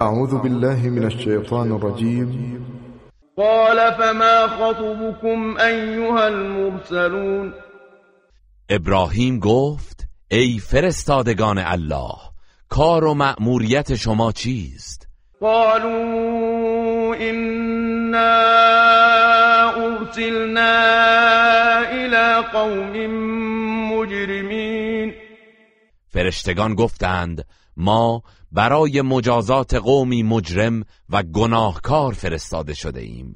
اعوذ بالله من الشیطان الرجیم قال فما خطبكم ایها المرسلون؟ ابراهیم گفت ای فرستادگان الله کار و مأموریت شما چیست؟ قالوا إنا ارسلنا الى قوم مجرمین فرشتگان گفتند ما برای مجازات قومی مجرم و گناهکار فرستاده شده ایم.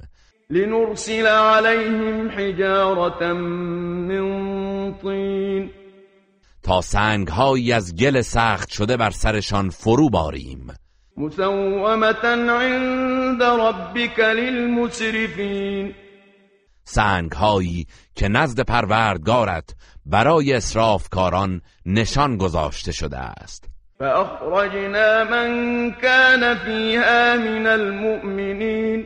لنرسل عليهم حجارة من طین. تا سنگهایی از گل سخت شده بر سرشان فرو باریم. مسومة عند ربك للمسرفین. سنگهایی که نزد پروردگارت برای اسرافکاران نشان گذاشته شده است. فأخرجنا من كان فيها من المؤمنین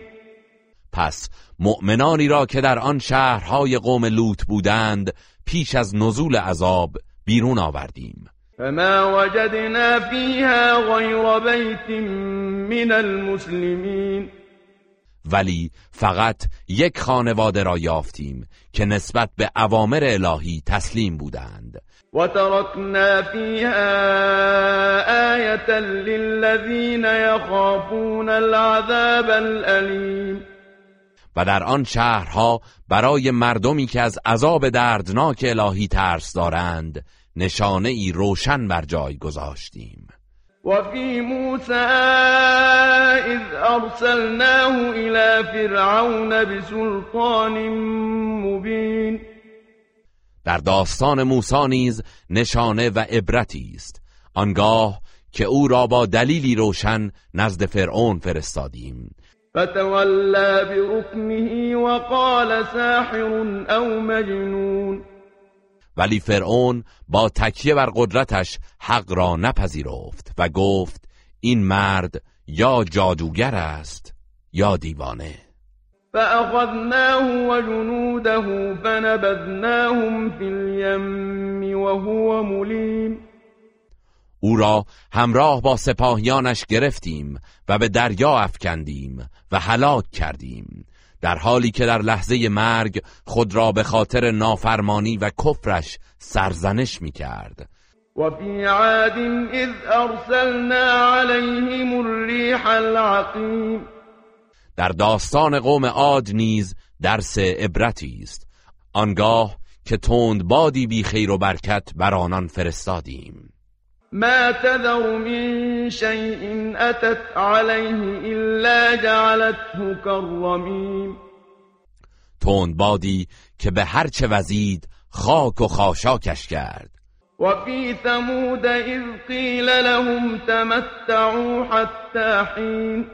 پس مؤمنانی را که در آن شهرهای قوم لوط بودند پیش از نزول عذاب بیرون آوردیم. فما وجدنا فيها غير بيت من المسلمین ولی فقط یک خانواده را یافتیم که نسبت به اوامر الهی تسلیم بودند. وتركنا فيها آية للذين يخافون العذاب الأليم. و در آن شهرها برای مردمی که از عذاب دردناک الهی ترس دارند نشانه ای روشن بر جای گذاشتیم. وفي موسى إذ أرسلناه إلى فرعون بسلطان مبين در داستان موسی نیز نشانه و عبرتی است. آنگاه که او را با دلیلی روشن نزد فرعون فرستادیم. فتولى بركنه وقال ساحر او مجنون. ولی فرعون با تکیه بر قدرتش حق را نپذیرفت و گفت این مرد یا جادوگر است یا دیوانه. فأخذناه وجنوده فنبذناهم في اليم وهو مليم. او را همراه با سپاهیانش گرفتیم و به دریا افکندیم و هلاک کردیم در حالی که در لحظه مرگ خود را به خاطر نافرمانی و کفرش سرزنش می کرد وفي عاد إذ أرسلنا عليهم الريح العقيم. در داستان قوم عاد نیز درس عبرتی است. آنگاه که تند بادی بی خیر و برکت بر آنان فرستادیم. ما تذر من شيء أتت عليه إلا جعلته كالرميم. تند بادی که به هر چه وزید خاک و خاشاکش کرد. وفي ثمود إذ قيل لهم تمتعوا حتى حين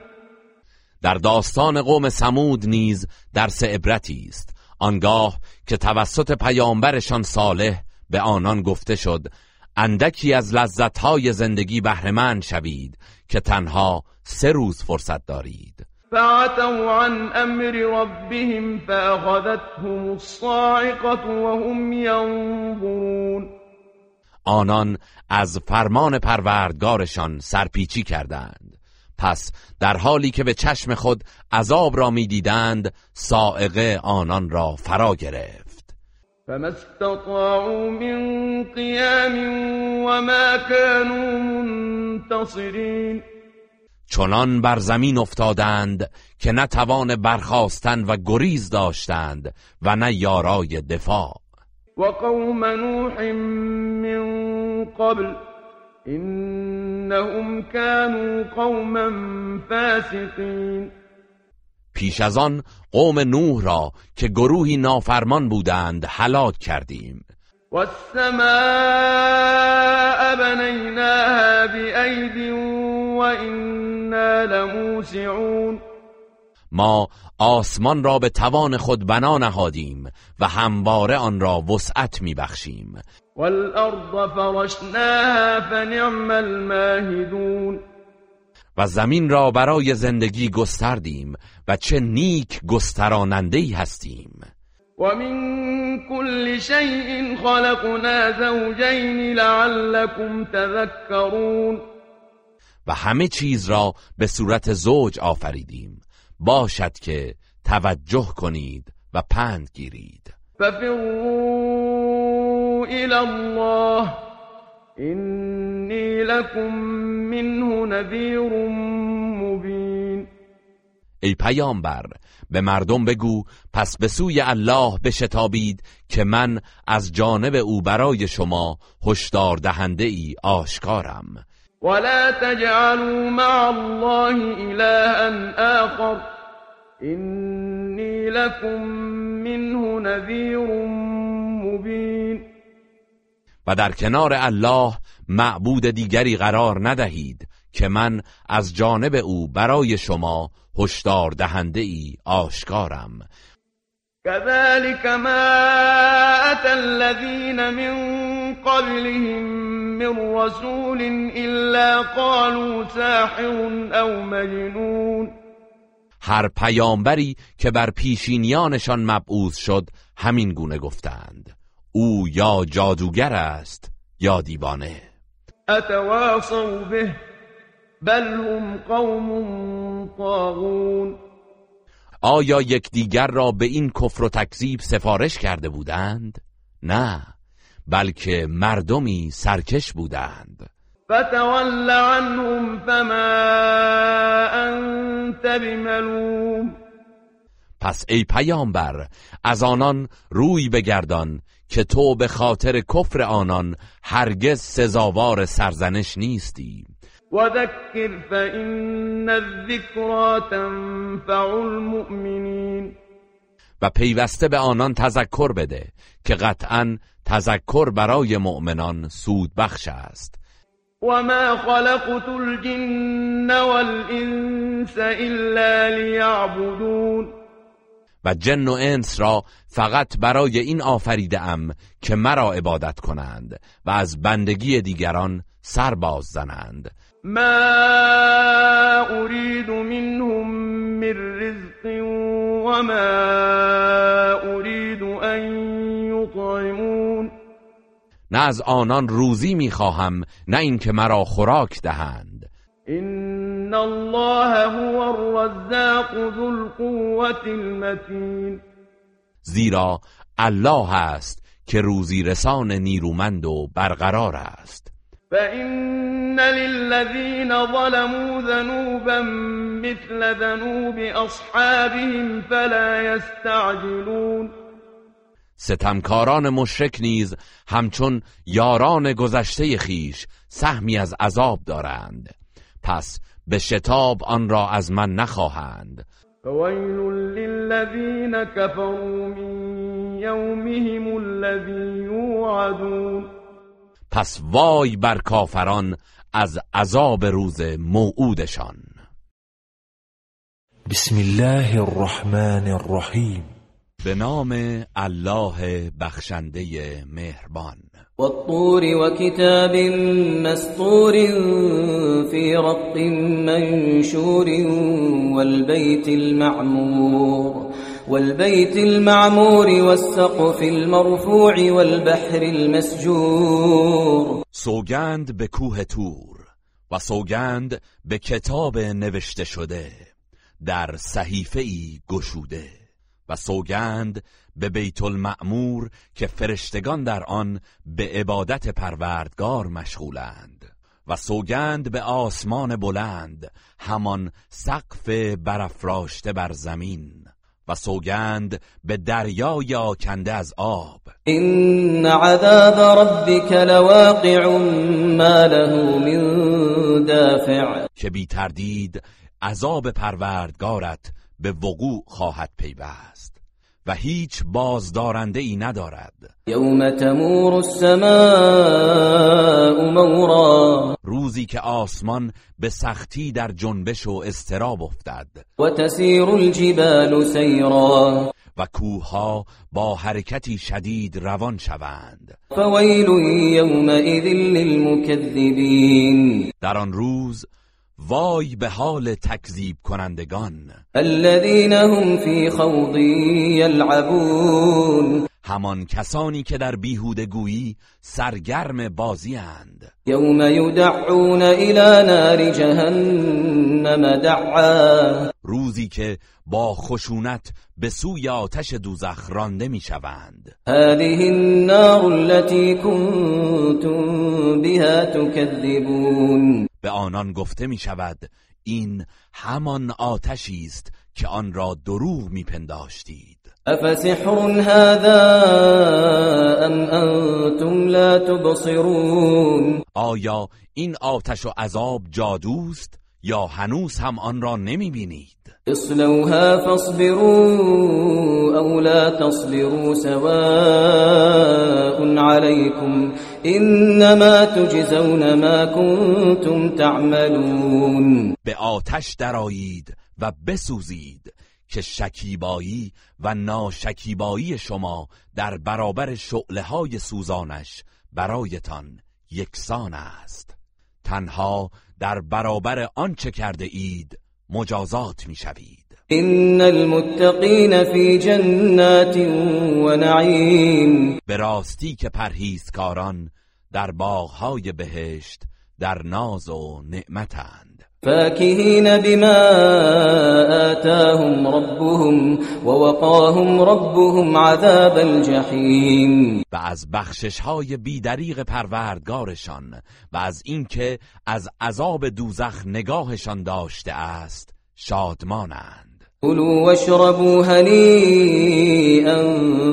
در داستان قوم سمود نیز درس عبرتی است. آنگاه که توسط پیامبرشان صالح به آنان گفته شد اندکی از لذتهای زندگی بهرهمند شوید که تنها سه روز فرصت دارید. فعتوا عن امر ربهم فأخذتهم الصاعقة وهم ينظرون. آنان از فرمان پروردگارشان سرپیچی کردند. پس در حالی که به چشم خود عذاب را می‌دیدند سائقه آنان را فرا گرفت. فما استطاعوا من قيام وما كانوا منتصرين چنان بر زمین افتادند که نه توان برخاستن و گریز داشتند و نه یارای دفاع. وقوم نوح من قبل إنهم كانوا قوما فاسقين. پیش از آن قوم نوح را که گروهی نافرمان بودند هلاک کردیم. والسماء بنيناها بأيد وإنا لموسعون. ما آسمان را به توان خود بنا نهادیم و همواره آن را وسعت میبخشیم. والأرض فرشناها فنعم الماهدون. و زمین را برای زندگی گستردیم و چه نیک گسترانندهی هستیم. ومن كل شيء خلقنا زوجين لعلكم تذكرون. و همه چیز را به صورت زوج آفریدیم. باشد که توجه کنید و پند گیرید. ففروا الى الله. اینی لکم منه نذیر مبین ای پیامبر به مردم بگو پس به سوی الله بشتابید که من از جانب او برای شما هشدار دهنده ای آشکارم. ولا تجعلوا مع الله إلها آخر. إني لكم منه نذیر مبین و در کنار الله معبود دیگری قرار ندهید که من از جانب او برای شما هشدار دهنده ای آشکارم. كذلك ما أتى الذين من قبلهم من رسول إلا قالوا ساحر أو مجنون. هر پیامبری که بر پیشینیانشان مبعوث شد همین گونه گفتند. او یا جادوگر است یا دیوانه. اتواصوا به بل هم قوم طاغون. آیا یکدیگر را به این کفر و تکذیب سفارش کرده بودند؟ نه بلکه مردمی سرکش بودند. فتول عنهم فما انت بملوم. پس ای پیامبر از آنان روی بگردان که تو به خاطر کفر آنان هرگز سزاوار سرزنش نیستی. وذكر فإن الذكرى تنفع المؤمنین. و پیوسته به آنان تذکر بده که قطعا تذکر برای مؤمنان سود بخش است. وما خلقت الجن والانس الا لیعبدون و جن و انس را فقط برای این آفریده ام که مرا عبادت کنند و از بندگی دیگران سر باز زنند. ما اريد منهم من رزق وما اريد ان يطعمون. نه از آنان روزی می‌خواهم نه اینکه مرا خوراک دهند. ان الله هو الرزاق ذو القوة المتین زیرا الله است که روزی رسان نیرومند و برقرار است. فإن للذين ظلموا ذنوبا مثل ذنوب أصحابهم فلا يستعجلون. ستمکاران مشرک نیز همچون یاران گذشته خیش سهمی از عذاب دارند. پس به شتاب آن را از من نخواهند. فویل للذین كفروا من یومهم الذی یوعدون. پس وای بر کافران از عذاب روز موعودشان. بسم الله الرحمن الرحیم. به نام الله بخشنده مهربان. والطور وكتاب مسطور في رق منشور والبيت المعمور والبيت المعمور والسقف المرفوع والبحر المسجور. سوگند به کوه تور و سوگند به کتاب نوشته شده در صحیفه ای گشوده. و سوگند به بیت المعمور که فرشتگان در آن به عبادت پروردگار مشغولند و سوگند به آسمان بلند همان سقف برافراشته بر زمین و سوگند به دریای آکنده از آب. این عذاب ربک لواقع ما له من دافع. که بی تردید عذاب پروردگارت به وقوع خواهد پیوست. و هیچ بازدارنده ای ندارد. یوم تمور السماء مورا. روزی که آسمان به سختی در جنبش و استراب افتد. و تسیر الجبال سیرا. و کوها با حرکتی شدید روان شوند. فویل یومئذ للمکذبین. در آن روز وای به حال تکذیب کنندگان. الذين هم في خوض يلعبون همان کسانی که در بیهودگویی سرگرم بازی اند. یوم یدعون الى نار جهنم دعا. روزی که با خشونت به سوی آتش دوزخ رانده می‌شوند. هذه النار التي كنتم بها تكذبون. به آنان گفته می شود این همان آتشی است که آن را دروغ میپنداشتید. افسحر هذا ام انتم لا تبصرون؟ آیا این آتش و عذاب جادوست؟ یا هنوز هم آن را نمی بینید اصلوها فاصبروا او لا تصبروا سواء عليكم انما تجزون ما كنتم تعملون. به آتش درایید و بسوزید که شکیبایی و ناشکیبایی شما در برابر شعله های سوزانش برایتان یکسان است. تنها در برابر آنچه کرده اید مجازات می‌شوید. ان المتقین فی جنات و نعیم. به راستی که پرهیزکاران در باغهای بهشت در ناز و نعمتند. فاکهین بما آتاهم ربهم ووقاهم ربهم عذاب الجحیم و از بخشش های بیدریق پروردگارشان و از اینکه از عذاب دوزخ نگاهشان داشته است شادمانند. كلوا واشربوا هنيئا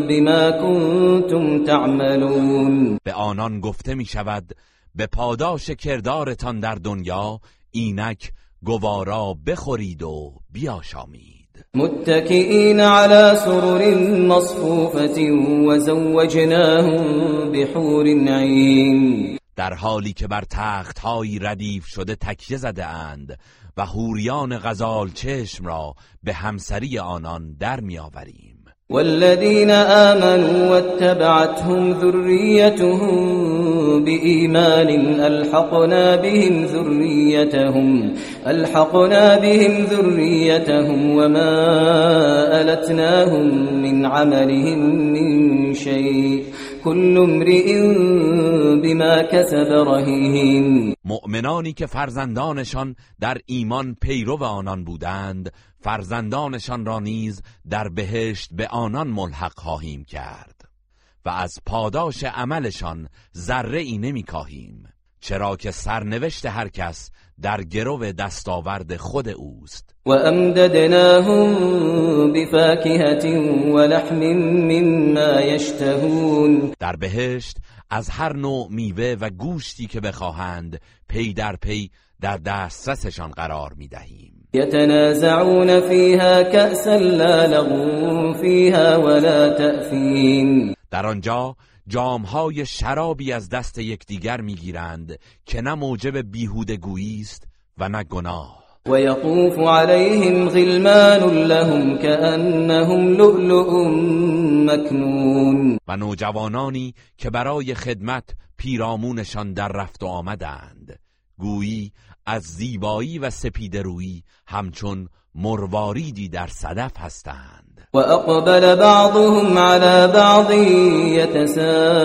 بما كنتم تعملون. به آنان گفته می شود به پاداش کردارتان در دنیا اینک گوارا بخورید و بیاشامید. متكئين على سرر مصفوفة وزوجناهم بحور عين در حالی که بر تخت های ردیف شده تکیه زده اند و حوریان غزال چشم را به همسری آنان در میآوریم. والذين آمنوا واتبعتهم ذريتهم بإيمان ألحقنا بهم ذريتهم ألحقنا بهم ذريتهم وما ألتناهم من عملهم من شيء كل امرئ بما كسب رهين. مؤمنانی که فرزندانشان در ایمان پیرو آنان بودند فرزندانشان را نیز در بهشت به آنان ملحق خواهیم کرد و از پاداش عملشان ذره ای نمی کاهیم چرا که سرنوشت هر کس در گرو دستاورد خود اوست. و امددناهم بفاکهت و لحم مما یشتهون. در بهشت از هر نوع میوه و گوشتی که بخواهند پی در پی در دسترسشان قرار می دهیم. يتنازعون فيها كأسا لا لغو فيها ولا تأثیم در آنجا جامهای شرابی از دست یکدیگر می‌گیرند که نه موجب بیهودگویی است و نه گناه. ويطوف عليهم غلمان لهم كأنهم لؤلؤ مكنون. و نوجوانانی که برای خدمت پیرامونشان در رفت و آمدند. گویی از زیبایی و سپیدرویی همچون مرواریدی در صدف هستند. و اقبل بعضهم على بعض یتساءلون.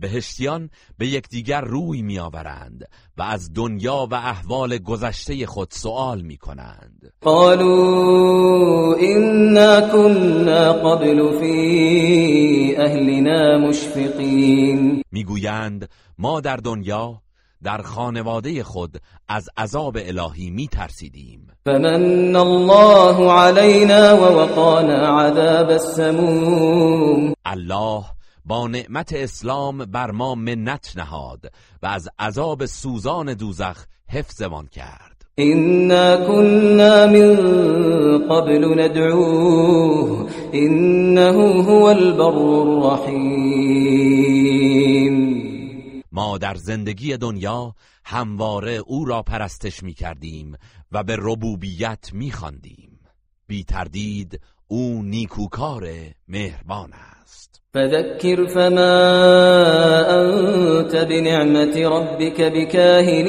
بهشتیان به یکدیگر روی میآورند و از دنیا و احوال گذشته خود سوال می کنند قالوا انا كنا قبل في اهلنا مشفقین می‌گویند ما در دنیا در خانواده خود از عذاب الهی می ترسیدیم فمن الله علينا ووقانا عذاب السموم. الله با نعمت اسلام بر ما منت نهاد و از عذاب سوزان دوزخ حفظمان کرد. إنا كنا من قبل ندعوه. إنه هو البر الرحيم ما در زندگی دنیا همواره او را پرستش می کردیم و به ربوبیت می خواندیم. بی تردید او نیکوکار مهربان است. فذكر فما أنت بنعمة ربك بكاهن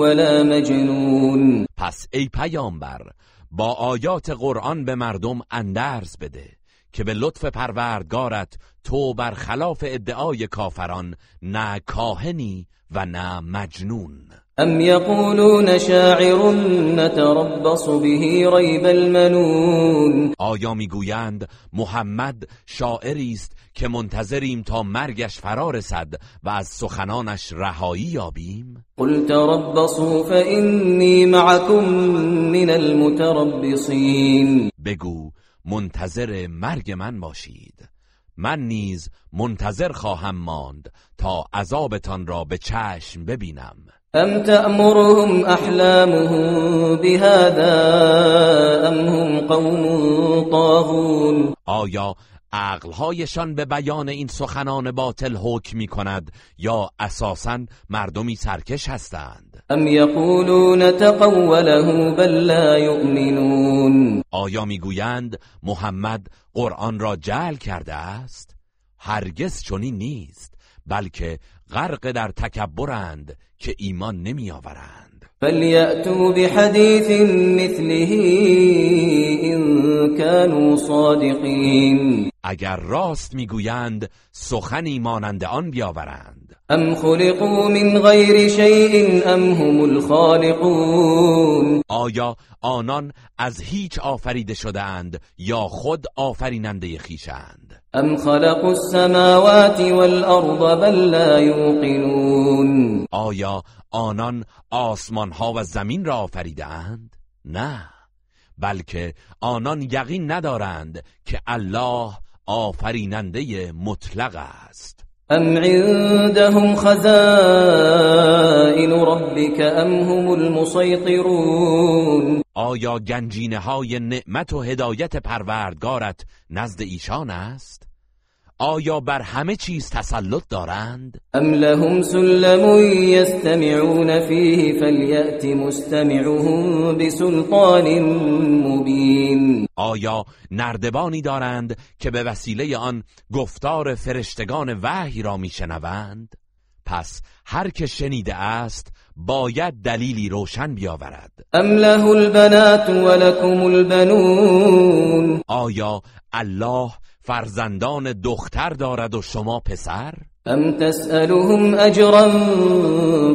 ولا مجنون. پس ای پیامبر با آیات قرآن به مردم اندرز بده. که به لطف پروردگارت تو برخلاف ادعای کافران نه کاهنی و نه مجنون. ام یقولون شاعر نتربص به ریب المنون. آیا می‌گویند محمد شاعری است که منتظریم تا مرگش فرا رسد و از سخنانش رهایی یابیم؟ قل تربصوا فإني معكم من المتربصین بگو منتظر مرگ من باشید. من نیز منتظر خواهم ماند تا عذابتان را به چشم ببینم. ام تأمرهم احلامهم بهذا ام هم قوم طاغون؟ آیا عقلهایشان به بیان این سخنان باطل حکم می کند یا اساسا مردمی سرکش هستند؟ ام یقولون تقوله بل لا یؤمنون آیا می‌گویند محمد قرآن را جعل کرده است؟ هرگز چنین نیست بلکه غرق در تکبرند که ایمان نمی آورند فلیأتوا بحدیث مثله ان كانوا صادقین اگر راست می‌گویند سخنی مانند آن بیاورند. ام خلقوا من غیر شیء ام هم الخالقون آیا آنان از هیچ آفریده شده اند یا خود آفریننده خیشند ام خلقوا السماوات والارض بل لا یوقنون آیا آنان آسمان ها و زمین را آفریده اند؟ نه بلکه آنان یقین ندارند که الله آفریننده مطلق است ام عندهم خزائن ربك ام هم المسيطرون آیا گنجینه های نعمت و هدایت پروردگارت نزد ایشان است؟ آیا بر همه چیز تسلط دارند؟ ام لهم سلم یستمعون فیه فلیأت مستمعهم بسلطان مبین آیا نردبانی دارند که به وسیله آن گفتار فرشتگان وحی را میشنوند؟ پس هر که شنیده است باید دلیلی روشن بیاورد ام له البنات ولكم البنون آیا الله فرزندان دختر دارد و شما پسر؟ ام تسألهم اجرا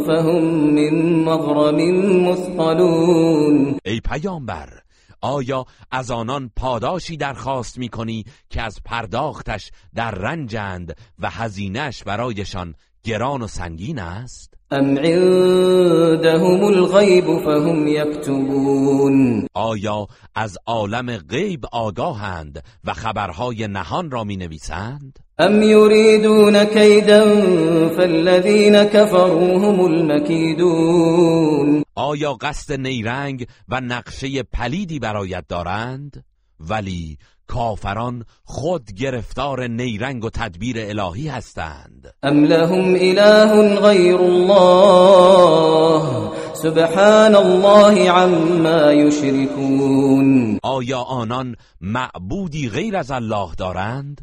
فهم من مغرم مثقلون ای پیامبر آیا از آنان پاداشی درخواست می کنی که از پرداختش در رنجند و هزینش برایشان گران و سنگین است؟ ام عندهم الغیب فهم یکتبون آیا از عالم غیب آگاهند و خبرهای نهان را می نویسند؟ ام یریدون کیدا فالذین كفروا هم المکیدون آیا قصد نیرنگ و نقشه پلیدی برایت دارند؟ ولی کافران خود گرفتار نیرنگ و تدبیر الهی هستند. ام لهم اله غیر الله؟ سبحان الله عما یشركون آیا آنان معبودی غیر از الله دارند؟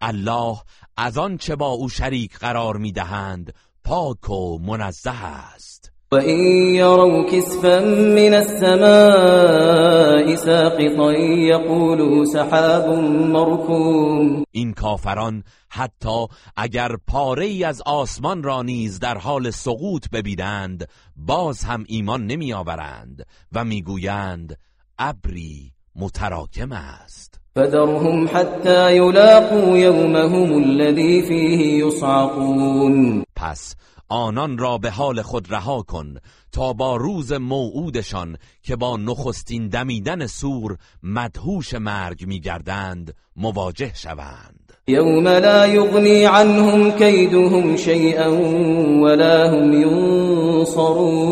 الله از آن چه با او شریک قرار می‌دهند پاک و منزه است. وإن يروا كسفا من السماء ساقطا يقولوا سحاب مركوم. این کافران حتی اگر پاره ای از آسمان را نیز در حال سقوط ببینند باز هم ایمان نمی آورند و می‌گویند ابری متراکم است. فذرهم حتى يلاقوا يومهم الذي فيه يصعقون. پس آنان را به حال خود رها کن تا با روز موعودشان که با نخستین دمیدن سور مدهوش مرگ میگردند مواجه شوند. يوم لا يغني عنهم كيدهم شيئا ولا هم ينصرون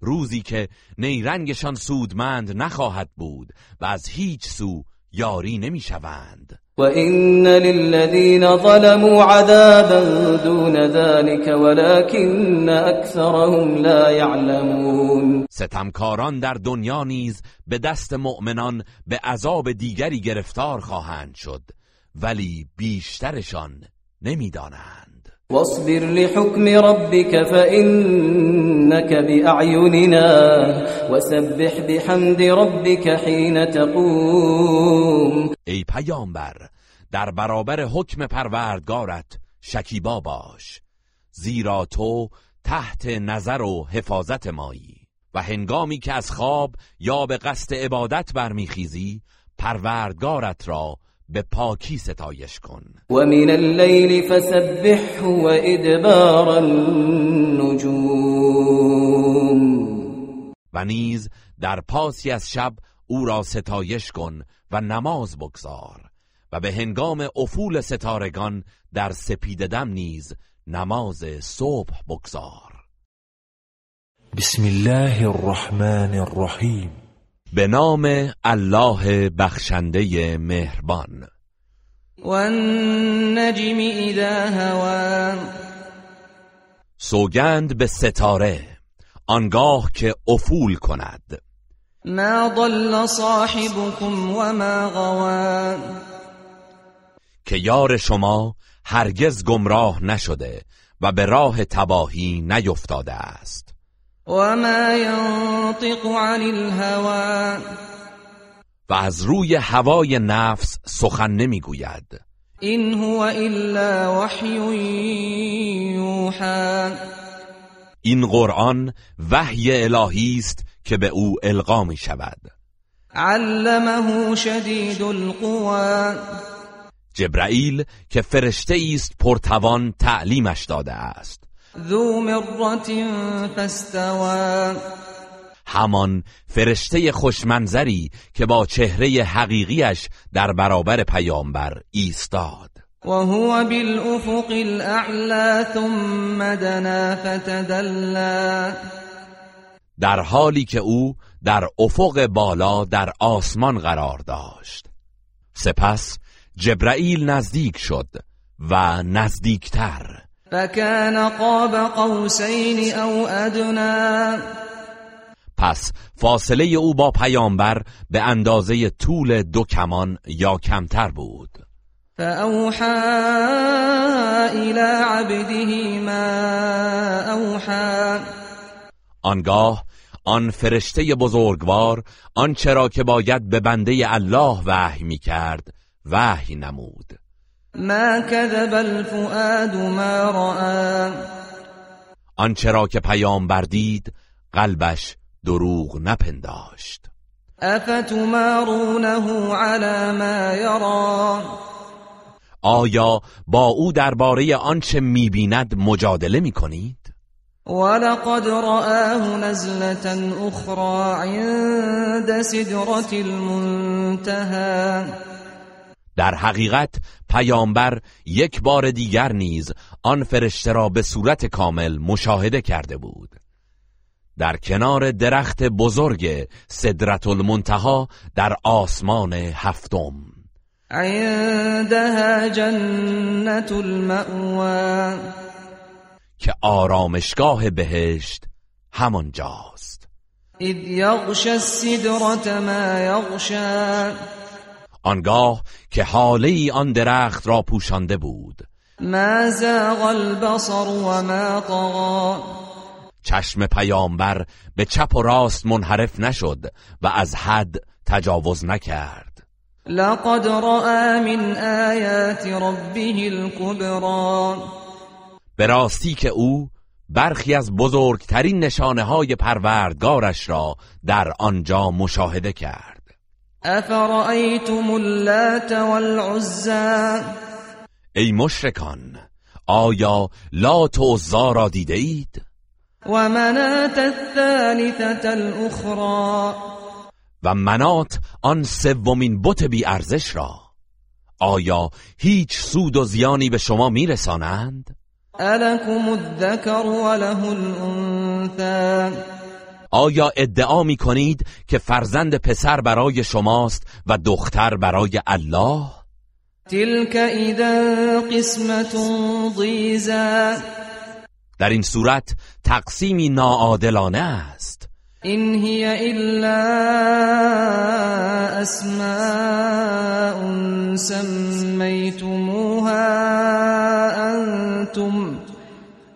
روزی که نیرنگشان سودمند نخواهد بود و از هیچ سو یاری نمی‌شوند. وإن للذين ظلموا عذابا دون ذلك ولكن أكثرهم لا يعلمون ستمکاران در دنیا نیز به دست مؤمنان به عذاب دیگری گرفتار خواهند شد ولی بیشترشان نمی‌دانند. واصبر لحكم ربك فإنك بأعيننا وسبح بحمد ربك حين تقوم. ای پیامبر در برابر حکم پروردگارت شکیبا باش زیرا تو تحت نظر و حفاظت مایی و هنگامی که از خواب یا به قصد عبادت برمیخیزی پروردگارت را به پاکی ستایش کن. و من اللیل فسبح و ادبار النجوم. و نیز در پاسی از شب او را ستایش کن و نماز بگذار و به هنگام افول ستارگان در سپیددم نیز نماز صبح بگذار. بسم الله الرحمن الرحیم. به نام الله بخشنده مهربان. و النجم اذا هوا سوگند به ستاره آنگاه که افول کند. ما ضل صاحبكم و ما غوا که یار شما هرگز گمراه نشده و به راه تباهی نیفتاده است. و ما ینطق عن الهوا و از روی هوای نفس سخن نمی‌گوید. این هو الا وحی یوحا این قرآن وحی الهی است که به او القا می شود علمه شدید القوا جبرائیل که فرشته است پرتوان تعلیمش داده است. ذو مرت فاستوى. همان فرشته خوشمنظری که با چهره حقیقیش در برابر پیامبر ایستاد. وهو بالافق الاعلى ثم دنا فتدلى. در حالی که او در افق بالا در آسمان قرار داشت. سپس جبرائیل نزدیک شد و نزدیکتر. فكان قاب قوسین او ادنا پس فاصله او با پیامبر به اندازه طول دو کمان یا کمتر بود. فأوحى إلى عبده ما أوحى. آنگاه آن فرشته بزرگوار آنچه را که باید به بنده الله وحی می کرد وحی نمود. ما كذب الفؤاد ما رأى. آنچه را که پیامبر دید قلبش دروغ نپنداشت. أفتمارونه على ما يرى؟ آیا با او درباره آنچه می‌بیند مجادله می‌کنید؟ ولقد رآه نزلة أخرى عند سدرة المنتهى. در حقیقت پیامبر یک بار دیگر نیز آن فرشته را به صورت کامل مشاهده کرده بود. در کنار درخت بزرگ صدرت المنتها در آسمان هفتم. عندها جنة المأوى. که آرامشگاه بهشت همانجاست. إذ يغشى السدرة ما يغشى آنگاه که حاله آن درخت را پوشانده بود. ما زاغ البصر وما طغى. چشم پیامبر به چپ و راست منحرف نشد و از حد تجاوز نکرد. لقد رأى من آيات ربه الكبرى. به راستی که او برخی از بزرگترین نشانه های پروردگارش را در آنجا مشاهده کرد. أفرأيتم اللات والعزى؟ ای مشرکان آیا لات و عزا را دیده اید؟ ومناة الثالثة الأخرى. و منات آن سومین بت بی ارزش را. آیا هیچ سود و زیانی به شما میرسانند؟ ألكم الذكر وله الأنثى آیا ادعا می کنید که فرزند پسر برای شماست و دختر برای الله؟ تلك إذا قسمة ضيزى در این صورت تقسیمی ناعادلانه است. إن هي إلا أسماء سميتموها أنتم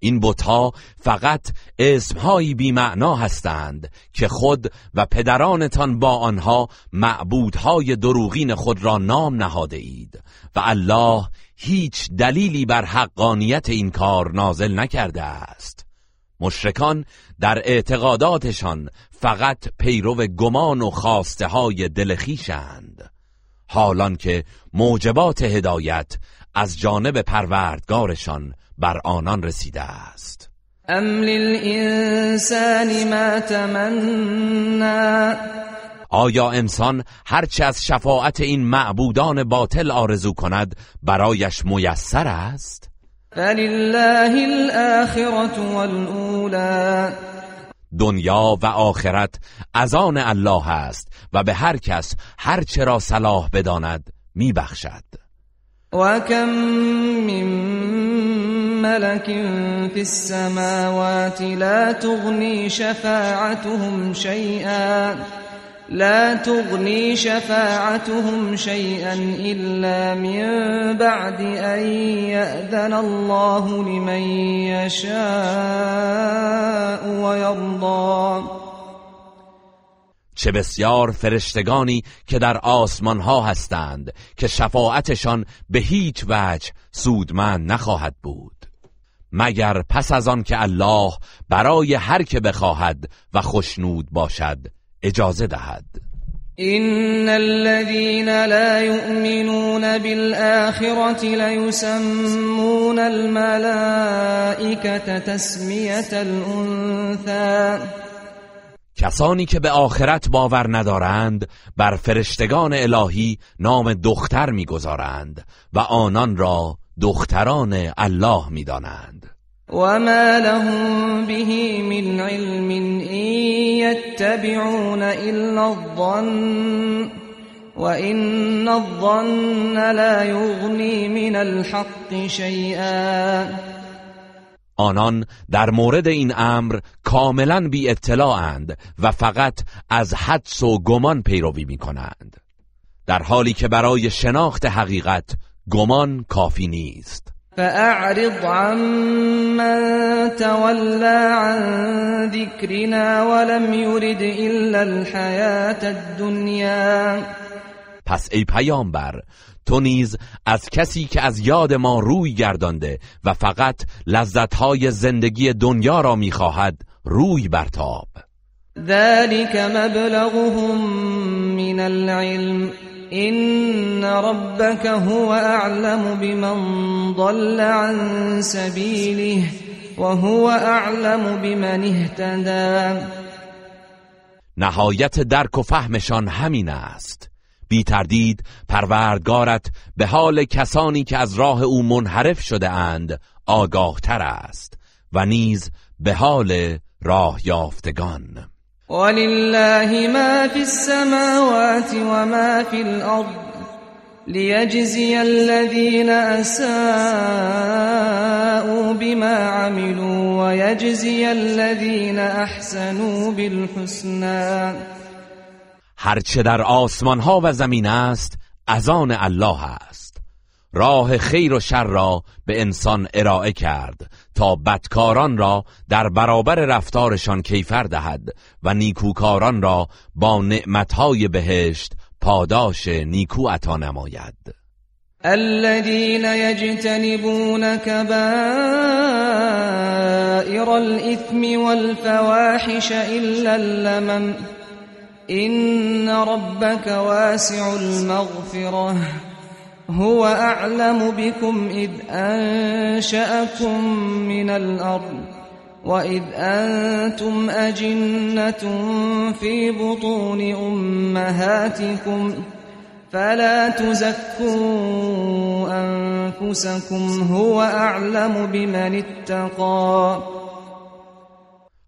این بتها فقط اسمهایی بیمعنا هستند که خود و پدرانتان با آنها معبودهای دروغین خود را نام نهاده اید و الله هیچ دلیلی بر حقانیت این کار نازل نکرده است. مشرکان در اعتقاداتشان فقط پیرو گمان و خواسته های دلخیشند حالان که موجبات هدایت از جانب پروردگارشان بر آنان رسیده است. ام للانسان ما تمنا آیا انسان هرچه از شفاعت این معبودان باطل آرزو کند برایش میسر است؟ فلله الاخرة والاولى دنیا و آخرت از آن الله است و به هر کس هر چرا صلاح بداند میبخشد. و کم من ملك في السماوات لا تغني شفاعتهم شيئا لا تغني شفاعتهم شيئا إلا من بعد أن يأذن الله لمن يشاء ويرضى چه بسیار فرشتگانی که در آسمان ها هستند که شفاعتشان به هیچ وجه سودمند نخواهد بود. مگر پس از آن که الله برای هر که بخواهد و خشنود باشد اجازه دهد؟ ان الذين لا يؤمنون بالآخرة ليسمون الملائكة تسمية الانثى کسانی که به آخرت باور ندارند بر فرشتگان الهی نام دختر می‌گذارند و آنان را دختران الله می‌دانند. وما لهم به من علم این یتبعون الا الظن وان الظن لا یغنی من الحق شیئا آنان در مورد این امر کاملا بی اطلاعند و فقط از حدس و گمان پیروی می کنند در حالی که برای شناخت حقیقت گمان کافی نیست. فأعرض عمن تولى عن ذكرنا ولم يرد إلا الحياة الدنيا. پس ای پیامبر تو نیز از کسی که از یاد ما روی گردانده و فقط لذتهای زندگی دنیا را می‌خواهد روی برتاب. ذلك مبلغهم من العلم. إن ربك هو أعلم بمن ضل عن سبيله وهو أعلم بمن اهتدى. نهایت درک و فهمشان همین است. بی تردید پروردگارت به حال کسانی که از راه او منحرف شده اند آگاه تر است و نیز به حال راه یافتگان. ولله ما في السماوات وما في الأرض ليجزي الذين أساءوا بما عملوا ويجزي الذين أحسنوا بالحسنى هرچه در آسمان ها و زمین است از آن الله است. راه خیر و شر را به انسان ارائه کرد تا بدکاران را در برابر رفتارشان کیفر دهد و نیکوکاران را با نعمتهای بهشت پاداش نیکو عطا نماید. الذين يجتنبون كبائر الإثم والفواحش إلا اللمم إن ربك واسع المغفرة. هو أعلم بكم إذ أنشأكم من الأرض وإذ أنتم أجنة في بطون أمهاتكم فلا تزكوا أنفسكم. هو أعلم بمن اتقى.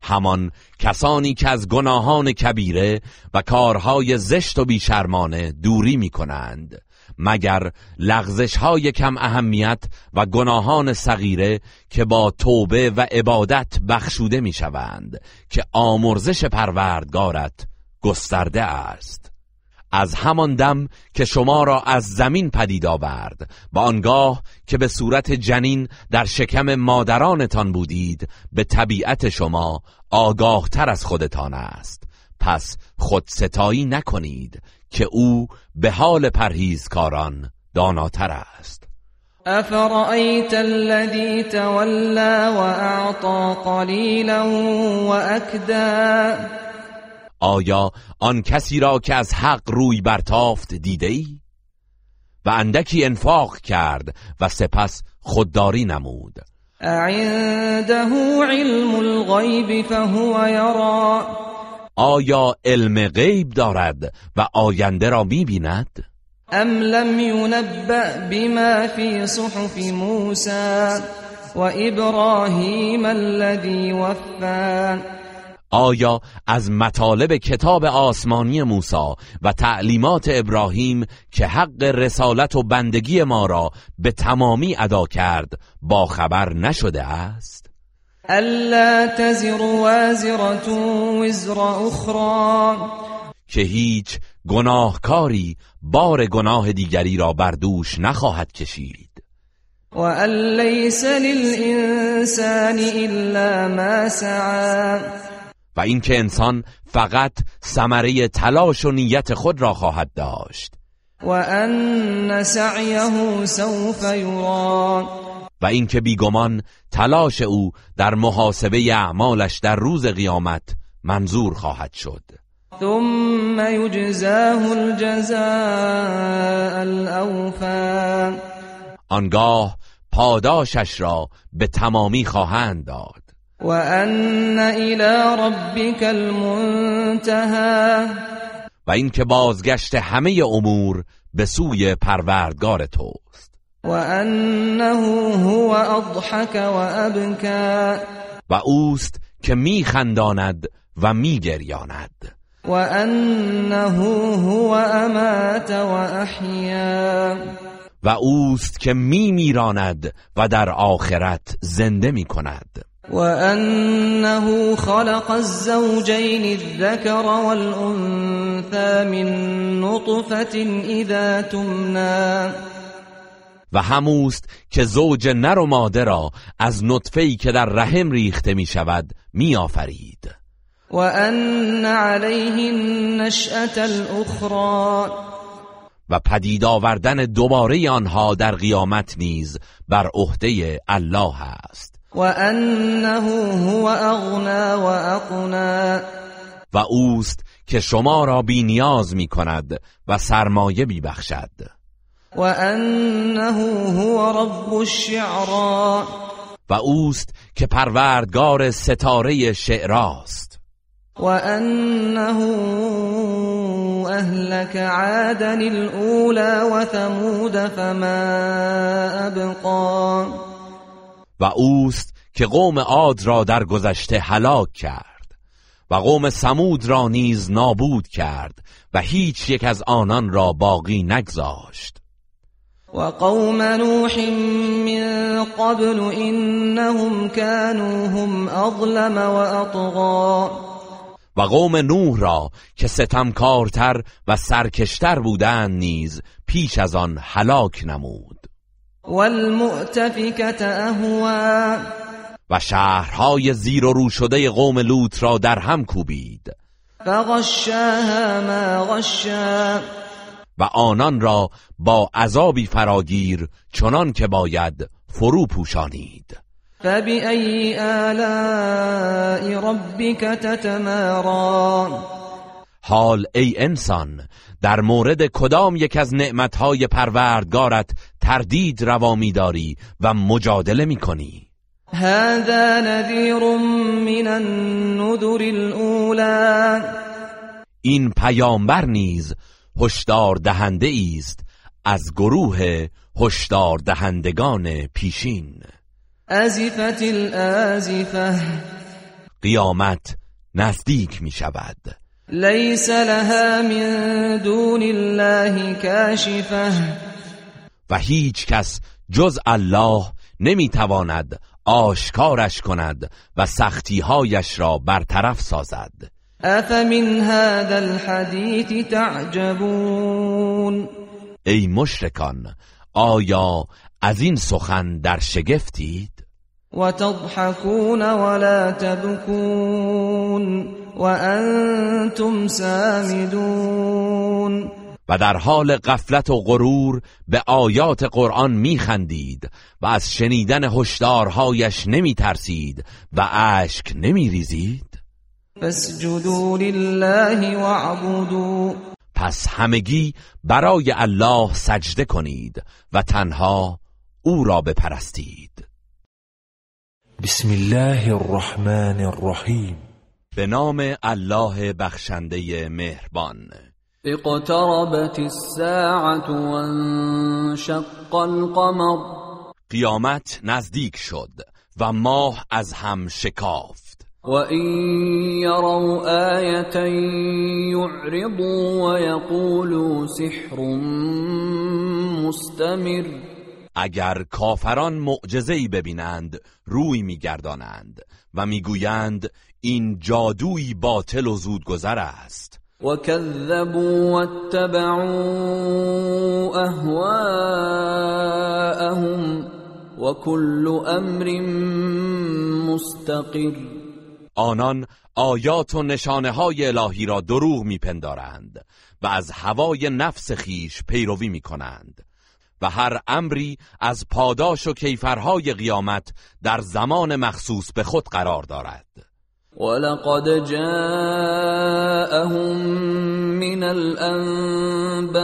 همان کسانی که از گناهان کبیره و کارهای زشت و بیشرمانه دوری می کنند مگر لغزش های کم اهمیت و گناهان صغیره که با توبه و عبادت بخشوده می شوند که آمرزش پروردگارت گسترده است؟ از همان دم که شما را از زمین پدید آورد و آنگاه که به صورت جنین در شکم مادرانتان بودید به طبیعت شما آگاه تر از خودتان است. پس خود ستایی نکنید که او به حال پرهیزکاران داناتر است. افرأیت الذی تولا واعطى قلیلا واکدا آیا آن کسی را که از حق روی برتافت دیده ای؟ و اندکی انفاق کرد و سپس خودداری نمود. عنده علم الغیب فهو یرا آیا علم غیب دارد و آینده را می‌بیند؟ ام لم ینبأ بما فی صحف موسی و ابراهیم الذی وفا آیا از مطالب کتاب آسمانی موسی و تعلیمات ابراهیم که حق رسالت و بندگی ما را به تمامی ادا کرد با خبر نشده است؟ الا تزر وازرة وزر اخرى که هیچ گناهکاری بار گناه دیگری را بر دوش نخواهد کشید. و ان لیس للانسان الا ما سعى. و اینکه انسان فقط ثمره تلاش و نیت خود را خواهد داشت. و ان سعیه سوف یرا و اینکه بیگمان تلاش او در محاسبه اعمالش در روز قیامت منظور خواهد شد. ثم یجزاه الجزاء الاوفا. آنگاه پاداشش را به تمامی خواهند داد. و ان الى ربك المنتهى. و اینکه بازگشت همه امور به سوی پروردگار توست. و انه هو اضحك و و اوست که میخنداند و میگریاند. و انه هو امات و احیا و اوست که میمیراند و در آخرت زنده می‌کند. وأنه خلق الزوجين الذكر والأنثى من نطفة إذا تمنى. و هموست که زوج نر و ماده را از نطفه‌ای که در رحم ریخته می شود می آفرید و ان علیه النشأة الاخرى و پدید آوردن دوباره آنها در قیامت نیز بر عهده الله است. وأنه هو اغنا و و اوست که شما را بی نیاز می کند و سرمایه بی بخشد. و انه هو رب الشعرا و اوست که پروردگار ستاره شعراست. و انه اهلك عادا الاولى و ثمود فما ابقا و اوست که قوم عاد را در گذشته هلاک کرد و قوم سمود را نیز نابود کرد و هیچ یک از آنان را باقی نگذاشت. و قوم نوح من قبل انهم كانوا هم اظلم و اطغا و قوم نوح را که ستمکارتر و سرکشتر بودند نیز پیش از آن هلاک نمود. والمؤتفکت اهوا و شهرهای زیر و رو شده قوم لوط را در هم کوبید. فغشاها ما غشا. و آنان را با عذابی فراگیر چنان که باید فرو پوشانید. فبأي آلاء ربك تتمارا؟ حال ای انسان در مورد کدام یک از نعمتهای پروردگارت تردید روا داری و مجادله می‌کنی؟ هذا نذیر من النذر الاولى این پیامبر نیز هشدار دهنده است از گروه هشدار دهندگان پیشین. ازفت الازفه قیامت نزدیک می شود لیس لها من دون الله کاشفه و هیچ کس جز الله نمی‌تواند آشکارش کند و سختیهایش را برطرف سازد. افمن هذا الحديث تعجبون؟ ای مشرکان آیا از این سخن در شگفتید؟ وتضحكون ولا تبكون. وأنتم سامدون. و در حال غفلت و غرور به آیات قرآن میخندید و از شنیدن هشدارهایش نمیترسید و اشک نمیریزید فاسجدوا لله واعبدوا. پس همگی برای الله سجده کنید و تنها او را بپرستید. بسم الله الرحمن الرحیم. به نام الله بخشنده مهربان. اقتربت الساعة وانشق القمر. قیامت نزدیک شد و ماه از هم شکافت. وإن يروا آية يعرضوا ويقولوا سحر مستمر. اگر کافران معجزه‌ای ببینند روی میگردانند و می‌گویند این جادویی باطل و زودگذر است. وكذبوا واتبعوا أهواءهم وكل أمر مستقر آنان آیات و نشانه های الهی را دروغ میپندارند و از هوای نفس خیش پیروی می‌کنند و هر امری از پاداش و کیفرهای قیامت در زمان مخصوص به خود قرار دارد. ولقد جاءهم من الأنباء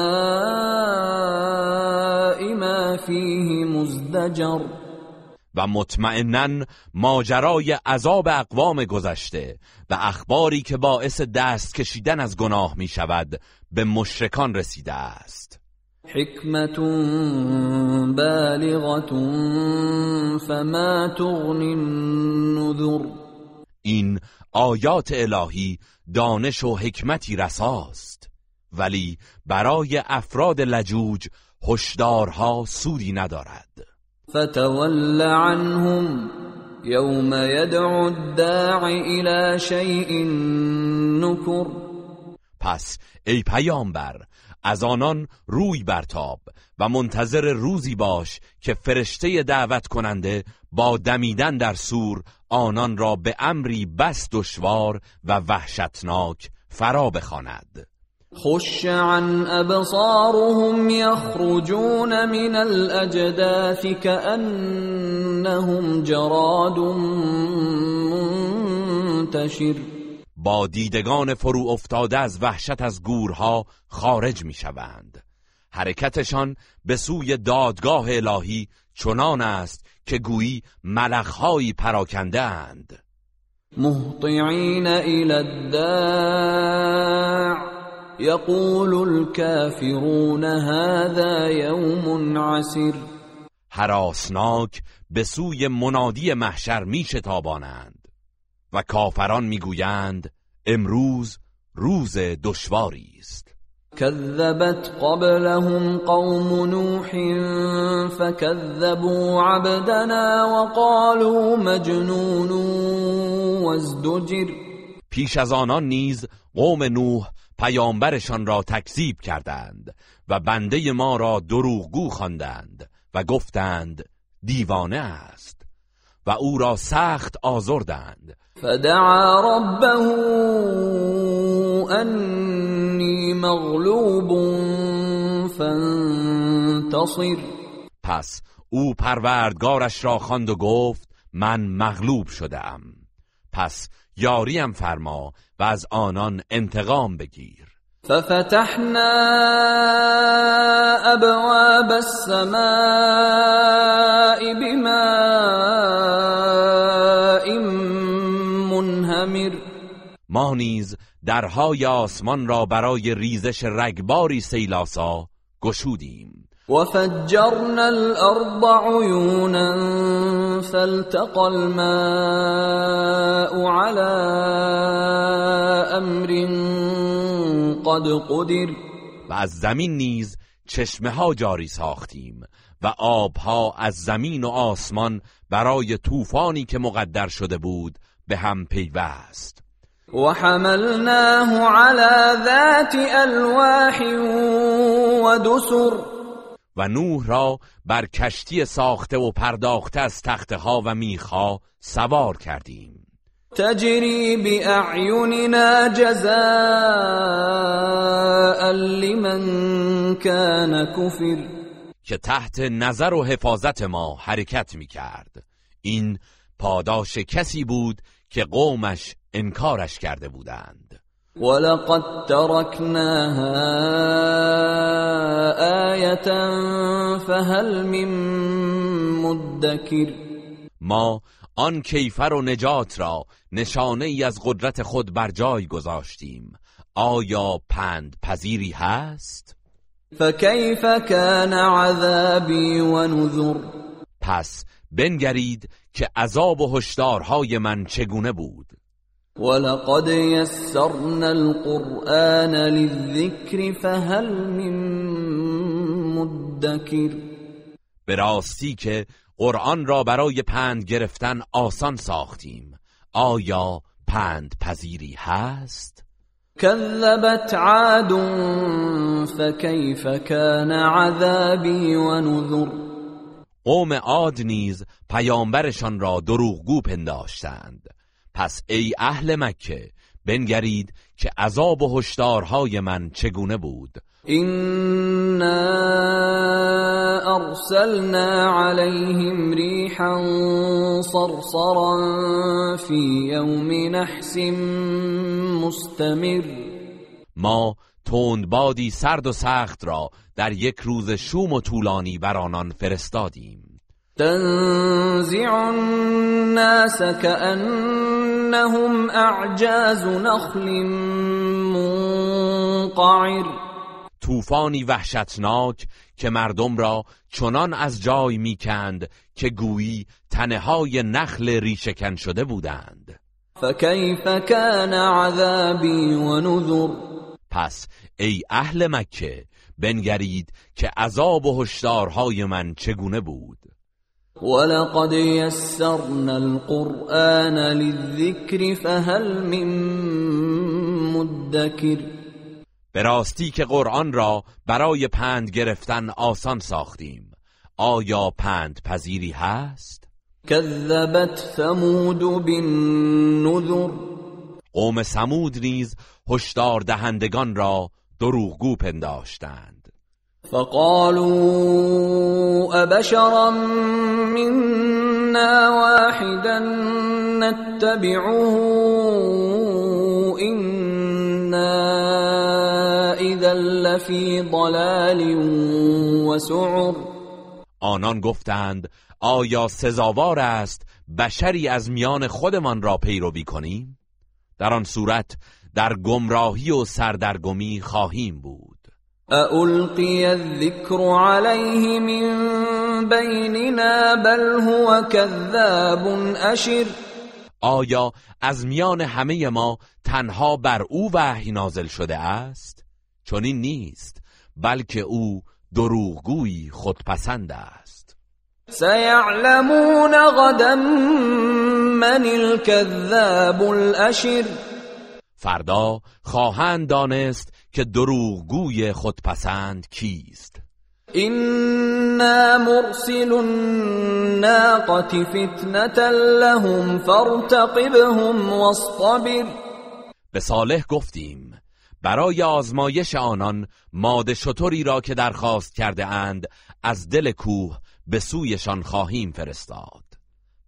ما فيه مزدجر. و مطمئنا ماجرای عذاب اقوام گذشته و اخباری که باعث دست کشیدن از گناه می شود به مشرکان رسیده است. حکمت بالغت فما تغنی النذر. این آیات الهی دانش و حکمتی رساست. ولی برای افراد لجوج هشدارها سودی ندارد. فتول عنهم يوم يدعو الداع الى شيء نكر پس ای پیامبر از آنان روی برتاب و منتظر روزی باش که فرشته دعوت کننده با دمیدن در سور آنان را به امری بس دشوار و وحشتناک فرا بخواند. خش عن ابصارهم يخرجون من الاجداث كانهم جراد منتشر با دیدگان فرو افتاده از وحشت از گورها خارج می شوند. حرکتشان به سوی دادگاه الهی چنان است که گویی ملخهایی پراکنده اند مهطعین الى الداع. يقول الكافرون هذا يوم عسر حراسناک به سوی منادی محشر می شتابانند و کافران می‌گویند امروز روز دشواری است. كذبت قبلهم قوم نوح فكذبوا عبدنا وقالوا مجنون وازدجر. پیش از آنان نیز قوم نوح پیامبرشان را تکذیب کردند و بنده ما را دروغگو خواندند و گفتند دیوانه است و او را سخت آزردند فدعا ربه انی مغلوب فانتصر. پس او پروردگارش را خواند و گفت من مغلوب شده ام پس یاریم فرما و از آنان انتقام بگیر. ففتحنا ابواب السماء بماء منهمر ما نیز درهای آسمان را برای ریزش رگباری سیلاسا گشودیم. وفجرنا الأرض عيونا فالتقى الماء على أمر قد قدر. و از زمین نیز چشمه ها جاری ساختیم و آبها از زمین و آسمان برای طوفانی که مقدر شده بود به هم پیوست. وحملناه على ذات ألواح ودسر و نوح را بر کشتی ساخته و پرداخته از تخته ها و میخها سوار کردیم. تجري بأعيننا جزاء لمن كان كفر که تحت نظر و حفاظت ما حرکت می کرد این پاداش کسی بود که قومش انکارش کرده بودند. ولقد تركناها آية فهل من مدكر ما آن کیفر و نجات را نشانه ای از قدرت خود بر جای گذاشتیم. آیا پند پذیری هست؟ فكيف كان عذابي ونذر پس بنگرید که عذاب و هشدارهای من چگونه بود. ولقد يسرنا القرآن للذكر فهل من مدكر به راستی که قرآن را برای پند گرفتن آسان ساختیم. آیا پند پذیری هست؟ كذبت عاد فكيف كان عذابي ونذر قوم عاد نیز پیامبرشان را دروغگو پنداشتند. پس ای اهل مکه بنگرید که عذاب و هشدارهای من چگونه بود. إنا أرسلنا عليهم ريحا صرصرا في يوم نحس مستمر ما تندبادی سرد و سخت را در یک روز شوم و طولانی بر آنان فرستادیم. تنزع الناس كأنهم أعجاز نخل منقعر. طوفانی وحشتناک که مردم را چنان از جای می‌کند که گویی تنه های نخل ریشکن شده بودند. فكيف كان عذابي ونذر پس ای اهل مکه بنگرید که عذاب و هشدارهای من چگونه بود. ولقد يسرنا القرآن للذكر فهل من مدكر به راستی که قرآن را برای پند گرفتن آسان ساختیم. آیا پند پذیری هست؟ كذبت ثمود بالنذر. قوم سمود نیز هشدار دهندگان را دروغگو پنداشتند فقالوا أبشرا منا واحدا نتبعه إنا إذا لفي ضلال وسعر آنان گفتند آیا سزاوار است بشری از میان خودمان را پیروی کنیم؟ در آن صورت در گمراهی و سردرگمی خواهیم بود. أألقي الذكر عليه من بيننا بل هو كذاب أشر. آیا از میان همه ما تنها بر او وحی نازل شده است؟ چون این نیست بلکه او دروغگویی خودپسند است. سيعلمون غدا من الكذاب الأشر. فردا خواهند دانست که دروغگوی خودپسند کیست. إنا مرسل الناقة فتنة لهم فارتقبهم واصطبر. به صالح گفتیم برای آزمایش آنان ماده شطوری را که درخواست کرده اند از دل کوه به سویشان خواهیم فرستاد.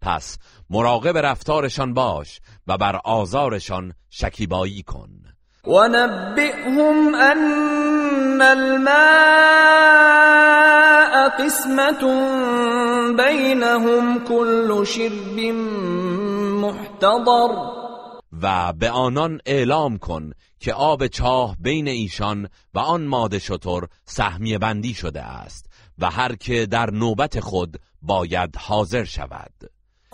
پس مراقب رفتارشان باش و بر آزارشان شکیبایی کن. ونبئهم أن الماء قسمة بينهم كل شرب محتضر. و به آنان اعلام کن که آب چاه بین ایشان و آن ماده شطور سهمیه بندی شده است و هر که در نوبت خود باید حاضر شود.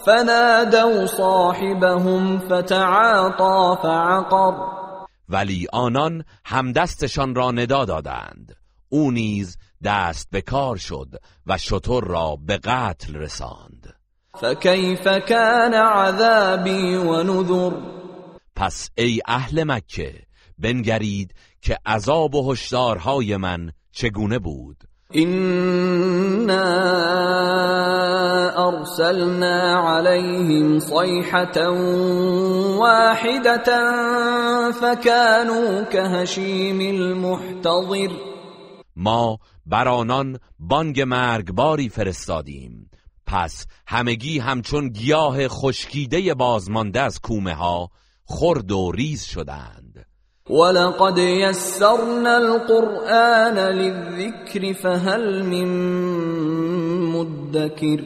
فنادوا صاحبهم فتعاطى فعقر. ولی آنان همدستشان را ندا دادند. او نیز دست به کار شد و شطور را به قتل رساند. فكيف كان عذابی و نذر. پس ای اهل مکه بنگرید که عذاب و هشدارهای من چگونه بود؟ إنا أرسلنا عليهم صيحة واحدة فكانوا كهشيم المحتضر ما بر آنان بانگ مرگباری فرستادیم. پس همگی همچون گیاه خشکیده بازمانده از کومه ها خرد و ریز شدند. ولقد يسرنا القرآن للذكر فهل من مدكر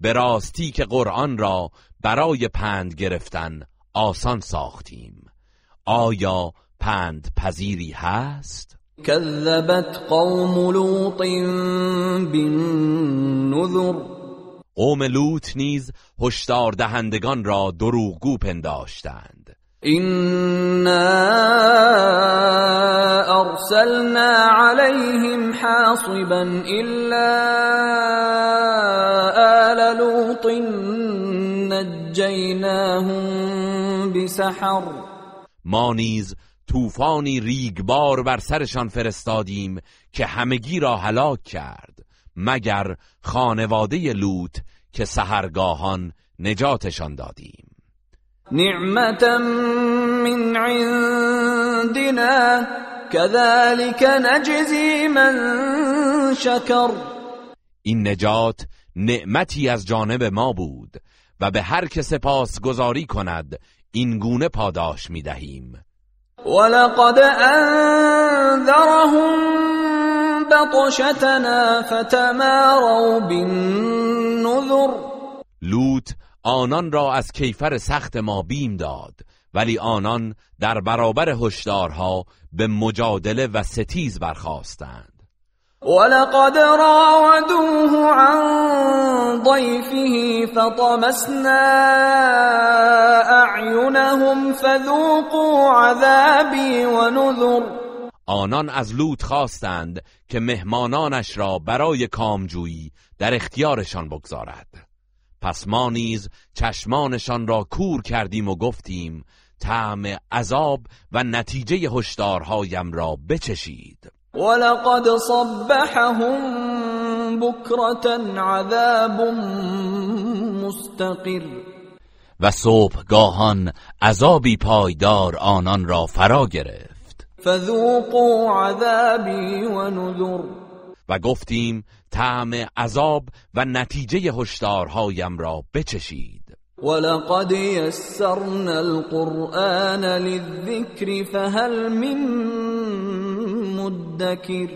به راستی که قرآن را برای پند گرفتن آسان ساختیم آیا پند پذیری هست؟ كذبت قوم لوط بالنذر قوم لوط نیز هشدار دهندگان را دروغگو پنداشتند إنا أرسلنا عليهم حاصبا إلا آل لوط نجيناهم بسحر. ما نیز طوفانی ریگبار بر سرشان فرستادیم که همگی را هلاک کرد مگر خانواده لوط که سهرگاهان نجاتشان دادیم. نعمة من عندنا كذلك نجزي من شكر این نجات نعمتی از جانب ما بود و به هر که سپاس گذاری کند این گونه پاداش می دهیم. ولقد أنذرهم بطشتنا فتماروا بالنذر. لوط آنان را از کیفر سخت ما بیم داد ولی آنان در برابر هشدارها به مجادله و ستیز برخواستند ولقد راودوه عن ضيفه فطمسنا أعينهم فذوقوا عذابي ونذر. آنان از لوط خواستند که مهمانانش را برای کامجویی در اختیارشان بگذارد. پس ما نیز چشمانشان را کور کردیم و گفتیم طعم عذاب و نتیجه هشدارهایم را بچشید. ولقد صبحهم بكرة عذاب مستقر. و صبحگاهان عذابی پایدار آنان را فرا گرفت. فذوقوا عذابي ونذر و گفتیم طعم عذاب و نتیجه هشدارهایم را بچشید. ولقد يسرنا القرآن للذكر فهل من مدكر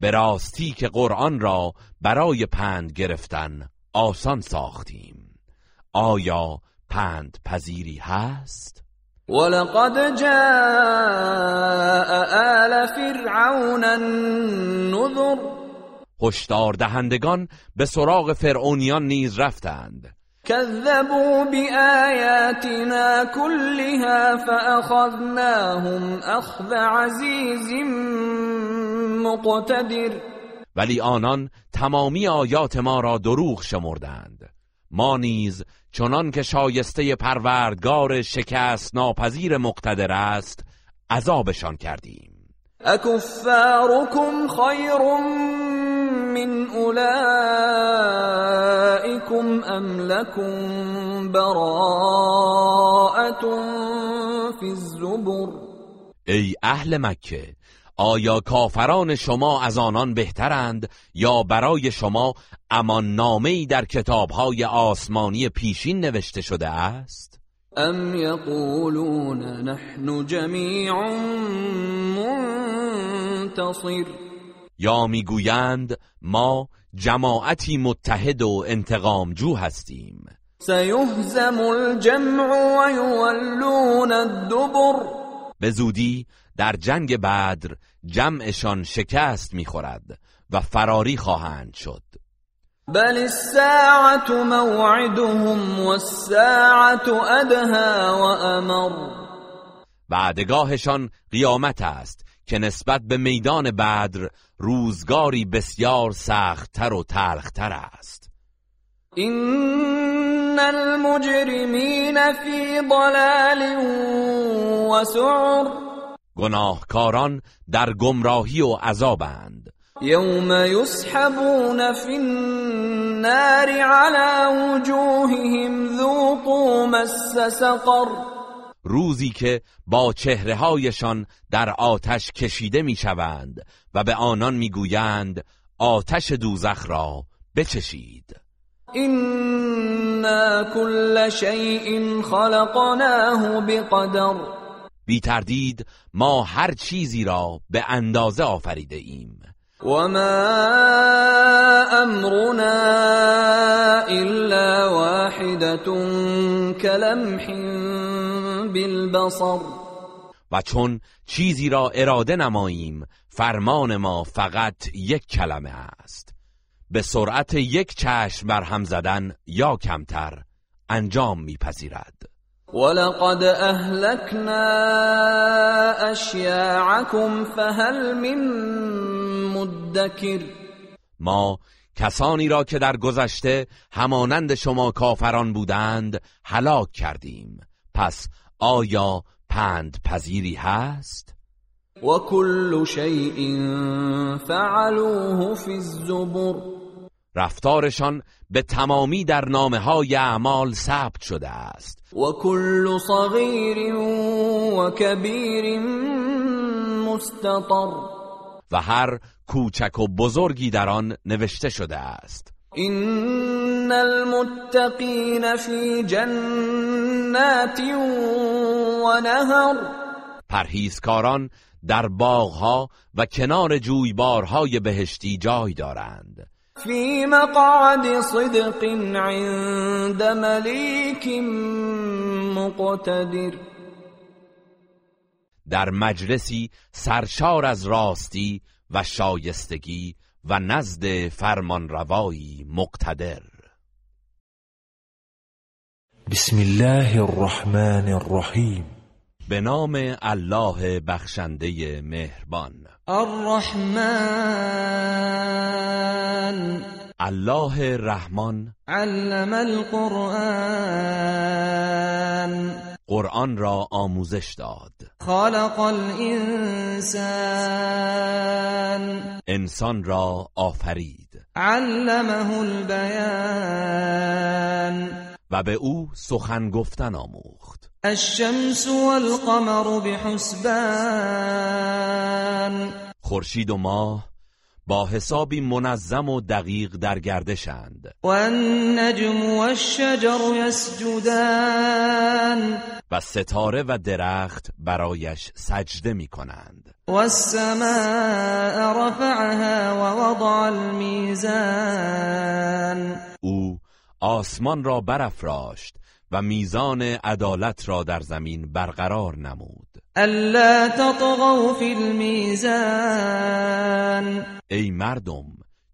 به راستی که قرآن را برای پند گرفتن آسان ساختیم. آیا پند پذیری هست؟ ولقد جاء آل فرعون النذر. هشدار دهندگان به سراغ فرعونیان نیز رفتند. كذبوا بآياتنا كلها فأخذناهم أخذ عزيز مقتدر. ولی آنان تمامی آیات ما را دروغ شمردند. ما نیز چنان که شایسته پروردگار شکست ناپذیر مقتدر است عذابشان کردیم. أكفاركم خير من أولئكم أم لكم براءة في الزبر ای اهل مکه آیا کافران شما از آنان بهترند یا برای شما امان نامه‌ای در کتابهای آسمانی پیشین نوشته شده است؟ أم يقولون نحن جميع منتصر یا می‌گویند ما جماعتی متحد و انتقامجو هستیم. سيهزم الجمع ويولون الدبر. به زودی در جنگ بدر جمعشان شکست می‌خورد و فراری خواهند شد. بل الساعة موعدهم والساعة ادها وامر بعدگاهشان قیامت است که نسبت به میدان بدر روزگاری بسیار سختتر و تلختر است. این المجرمین فی ضلال و سعر. گناهکاران در گمراهی و عذابند. یوم یسحبون فی النار على وجوههم ذوقوا مس سقر. روزی که با چهره هایشان در آتش کشیده می‌شوند و به آنان می‌گویند آتش دوزخ را بچشید. اینا کل شیء خلقناه بقدر. بی تردید ما هر چیزی را به اندازه آفریده ایم. و ما امرنا الا واحدة کلمح بالبصر. و چون چیزی را اراده نماییم فرمان ما فقط یک کلمه است. به سرعت یک چشم بر هم زدن یا کمتر انجام میپذیرد. ولقد اهلكنا اشیاعكم فهل من مدکر. ما کسانی را که در گذشته همانند شما کافران بودند هلاک کردیم. پس آیا پند پذیری هست؟ و کل شیء فعلوه فی الزبر. رفتارشان به تمامی در نامه های اعمال ثبت شده است. و کل صغیر و کبیر مستطر. و هر کوچک و بزرگی در آن نوشته شده است. این المتقین فی جنات و نهر پرهیزکاران در باغها و کنار جویبارهای بهشتی جای دارند. فی مقعد صدق عند ملیک مقتدر. در مجلسی سرشار از راستی و شایستگی و نزد فرمانروایی مقتدر. بسم الله الرحمن الرحیم. به نام الله بخشنده مهربان. الرحمن. الله رحمان. علم القرآن. قرآن را آموزش داد. خلق الانسان. انسان را آفرید. علمه البیان. و به او سخن گفتن آموخت. الشمس والقمر بحسبان. خورشید و ماه با حسابی منظم و دقیق در گردشند. و النجم والشجر یسجدان و ستاره و درخت برایش سجده می کنند و السماء رفعها و وضع المیزان او آسمان را برافراشت و میزان عدالت را در زمین برقرار نمود. الا تطغوا فی المیزان ای مردم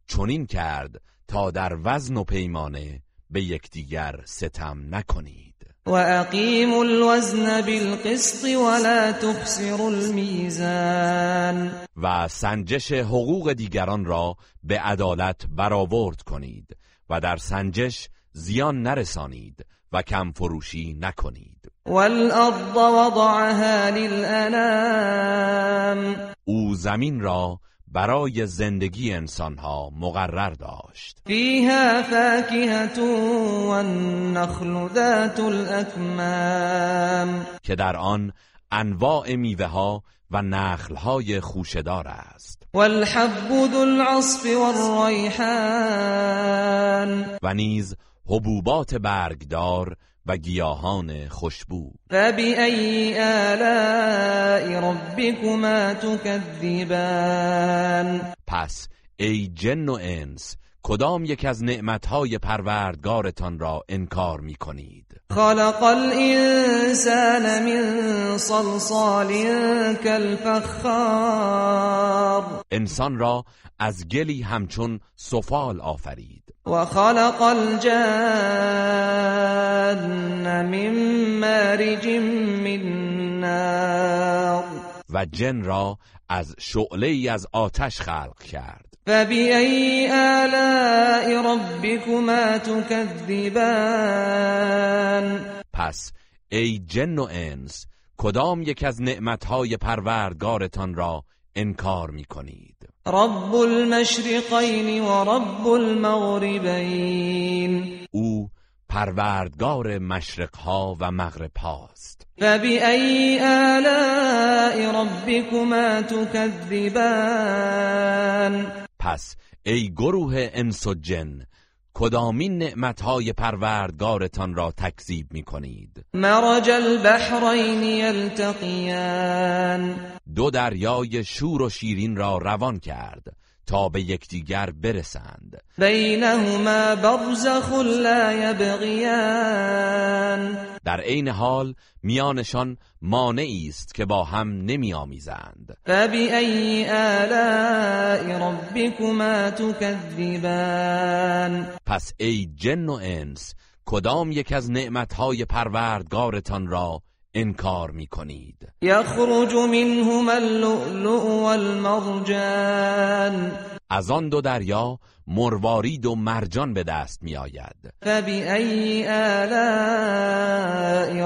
چنین کرد تا در وزن و پیمانه به یکدیگر ستم نکنید. و اقیموا الوزن بالقسط ولا تخسروا المیزان و سنجش حقوق دیگران را به عدالت برآورد کنید و در سنجش زیان نرسانید و کم فروشی نکنید. والارض وضعها للانام او زمین را برای زندگی انسانها مقرر داشت. فیها فاکهة والنخل ذات الاکمام که در آن انواع میوه ها و نخل های خوشدار است. والحب ذو العصف والریحان. و نیز حبوبات برگدار و گیاهان خوشبو. فبأي آلاء ربكما تكذبان؟ پس ای جن و انس کدام یک از نعمتهای پروردگارتان را انکار می کنید خلق الانسان من صلصال كالفخار. انسان را از گلی همچون سفال آفرید. و خلق الجن من مارج من نار. و جن را از شعله ای از آتش خلق کرد. فبأي آلاء ربكما تكذبان؟ پس ای جن و انس کدام یک از نعمتهای پروردگارتان را انکار می کنید رب المشرقین و رب المغربین او پروردگار مشرقها و مغرب هاست فبأي آلاء ربكما تكذبان؟ پس ای گروه انس و جن کدامین نعمتهای پروردگارتان را تکذیب می کنید مرج البحرین یلتقیان. دو دریای شور و شیرین را روان کرد. تا به یکدیگر برسند. بینهما برزخ لا یبغیان. در عین حال میانشان مانعی است که با هم نمیآمیزند فبأي آلاء ربكما تكذبان پس ای جن و انس کدام یک از نعمتهای پروردگارتان را انکار می کنید یخرج منهما اللؤلؤ والمرجان. از آن دو دریا مروارید و مرجان به دست می آید فبأي آلاء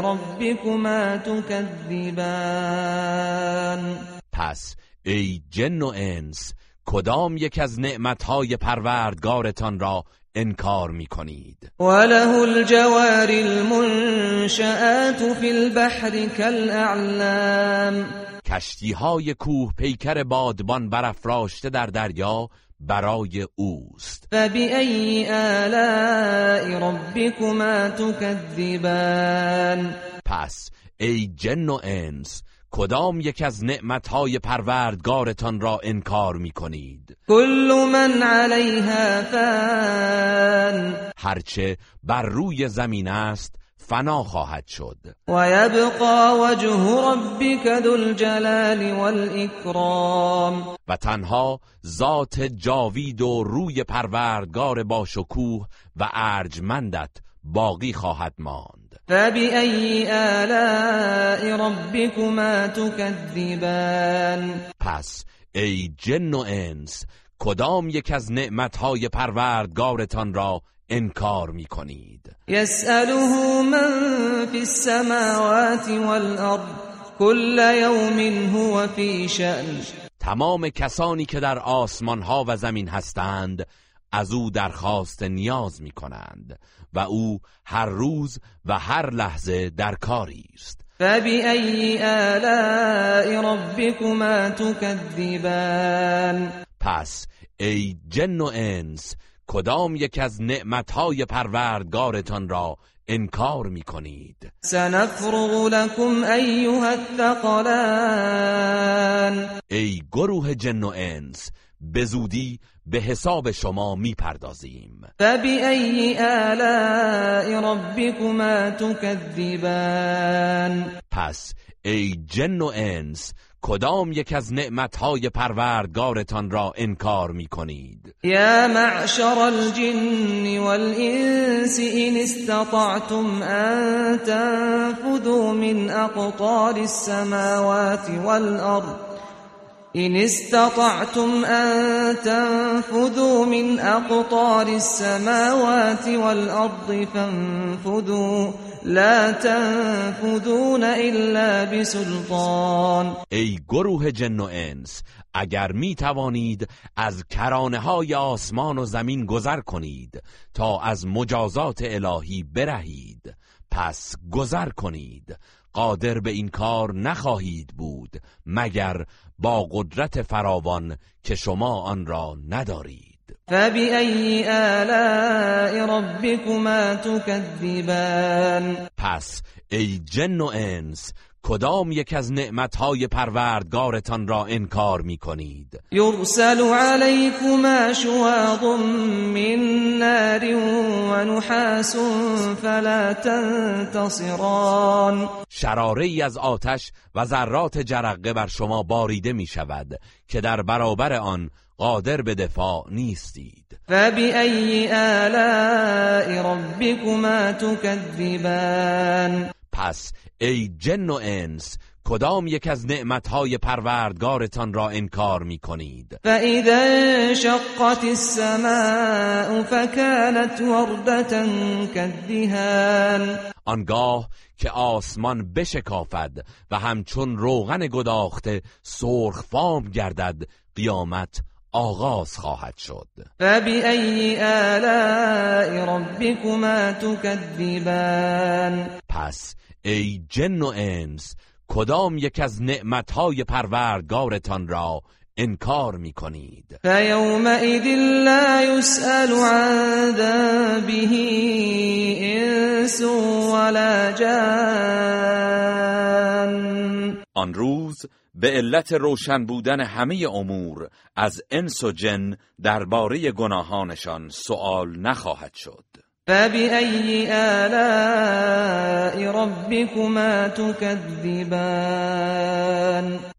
ربكما تكذبان پس ای جن و انس کدام یک از نعمتهای پروردگارتان را انکار می کنید وله الجوار المنشآت في البحر كالأعلام کشتی های کوه پیکر بادبان برافراشته در دریا برای اوست. فبأي آلاء ربكما تكذبان پس ای جن و انس کدام یک از نعمتهای پروردگارتان را انکار می کنید كل من عليها فان. هرچه بر روی زمین است فنا خواهد شد. ويبقى وجه ربك ذو الجلال والإكرام و تنها ذات جاوید و روی پروردگار با شکوه و ارجمندت باقی خواهد ماند. فبأي آلاء ربكما تكذبان پس ای جن و انس کدام یک از نعمتهای پروردگارتان را انکار می کنید يسأله من في السماوات والأرض كل يوم هو في شأن. تمام کسانی که در آسمان ها و زمین هستند از او درخواست نیاز می کنند و او هر روز و هر لحظه در کاری است. فبأي آلاء ربكما تكذبان؟ پس ای جن و انس کدام یک از نعمتهای پروردگارتان را انکار می کنید سنفرغ لكم أيها الثقلان. ای گروه جن و انس به زودی به حساب شما می پردازیم فبأي آلاء ربكما تكذبان؟ پس ای جن و انس کدام یک از نعمتهای پروردگارتان را انکار می کنید يا معشر الجن والإنس إن استطعتم أن تنفذوا من أقطار السماوات والأرض إن استطعتم أن تنفذوا من أقطار السماوات والأرض فانفذوا. لا تنفذون إلا بسلطان. ای گروه جن و انس اگر می توانید از کرانه های آسمان و زمین گذر کنید تا از مجازات الهی برهید پس گذر کنید. قادر به این کار نخواهید بود مگر با قدرت فراوان که شما آن را ندارید. فبأي آلاء ربكما تكذبان پس ای جن و انس کدام یک از نعمتهای پروردگارتان را انکار می کنید یرسل علیکما شواظ من نار و نحاس فلا تنتصران. شراره ای از آتش و ذرات جرقه بر شما باریده می شود که در برابر آن قادر به دفاع نیستید. فبأي آلاء ربكما تكذبان پس ای جن و انس کدام یک از نعمتهای پروردگارتان را انکار می کنید فإذا انشقت السماء فكانت وردة كالدهان آنگاه که آسمان بشکافد و همچون روغن گداخته سرخ فام گردد قیامت آغاز خواهد شد. فبأي آلاء ربكما تكذبان پس ای جن و انس کدام یک از نعمتهای پروردگارتان را انکار می کنید فيومئذ لا يسأل عن ذنبه انس ولا جان. آن روز به علت روشن بودن همه امور از انس و جن درباره گناهانشان سوال نخواهد شد. فبأي آلاء ربكما تكذبان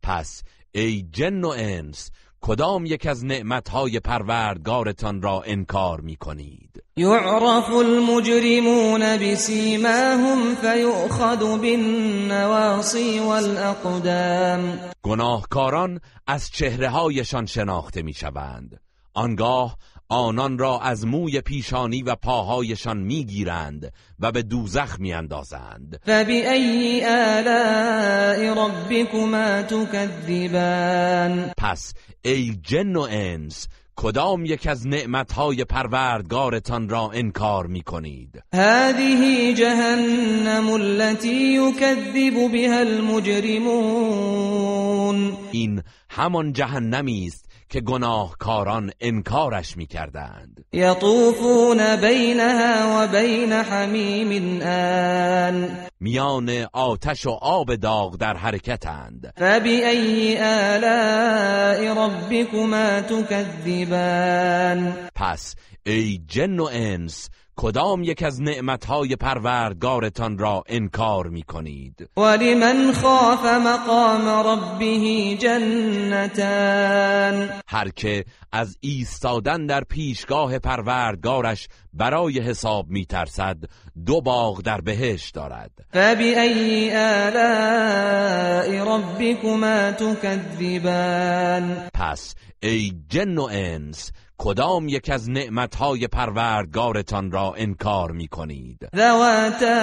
پس ای جن و انس کدام یک از نعمتهای پروردگارتان را انکار می کنید يعرف المجرمون بسيماهم فيؤخذ بالنواصي والأقدام. گناهکاران از چهره هایشان شناخته می شوند آنگاه آنان را از موی پیشانی و پاهایشان می‌گیرند و به دوزخ میاندازند. فبأي آلاء ربكما تكذبان پس ای جن و انس کدام یک از نعمتهای پروردگارتان را انکار می کنید هذه جهنم التي يكذب بها المجرمون. این همان جهنمی است که گناهکاران انکارش می کردند يطوفون بينها وبين حميم آن. میان آتش و آب داغ در حرکتند. فبأي آلاء ربكما تكذبان پس ای جن و انس کدام یک از نعمتهای پروردگارتان را انکار می کنید ولمن خاف مقام ربه جنتان. هر که از ایستادن در پیشگاه پروردگارش برای حساب می ترسد دو باغ در بهشت دارد. فبأي آلاء ربكما تكذبان پس ای جن و انس کدام یک از نعمتهای پروردگارتان را انکار می کنید ذواتا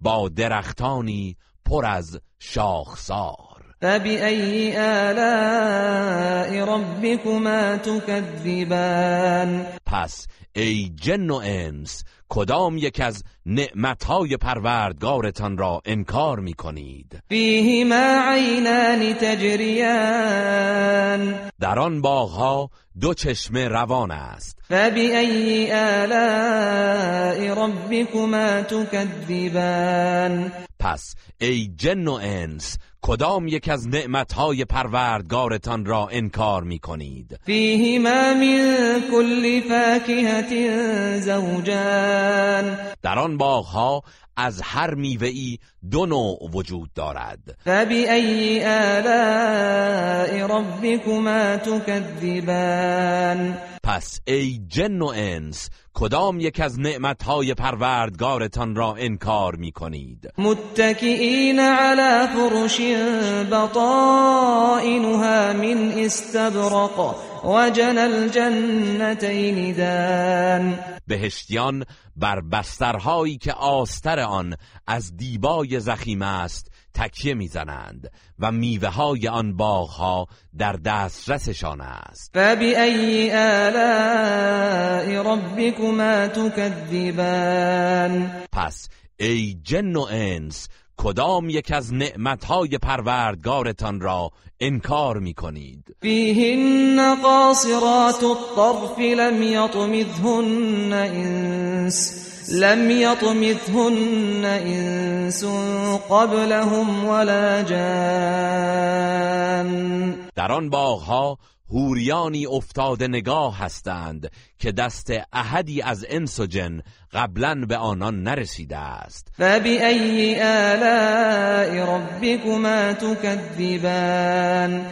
با درختانی پر از شاخسار. فبأي آلاء ربكما تكذبان؟ پس ای جن و انس کدام یک از نعمتهای پروردگارتان را انکار می کنید فيهما عينان تجريان در آن باغها دو چشمه روان است. فبأي آلاء ربكما تكذبان پس ای جن و انس کدام یک از نعمتهای پروردگارتان را انکار می کنید فيهما من كل فاكهة زوجان. در آن باغها از هر میوه‌ای دو نوع وجود دارد. فبأي آلاء ربكما تكذبان؟ پس ای جن و انس کدام یک از نعمتهای پروردگارتان را انکار می کنید متكئين على فرش بطائنها من استبرق. وجنى الجنتين دان. بهشتیان بر بسترهایی که آستر آن از دیبای زخیم است تکیه می‌زنند و میوه های آن باغها در دسترسشان است. فبأي آلاء ربكما تكذبان؟ پس ای جن و انس کدام یک از نعمتهای پروردگارتان را انکار می کنید فيهن قاصرات الطرف لم يطمثهن إنس لم يطمثهن انس قبلهم ولا جان. در آن باغها هوریانی افتاده نگاه هستند که دست احدی از انس و جن قبلا به آنان نرسیده است. آلاء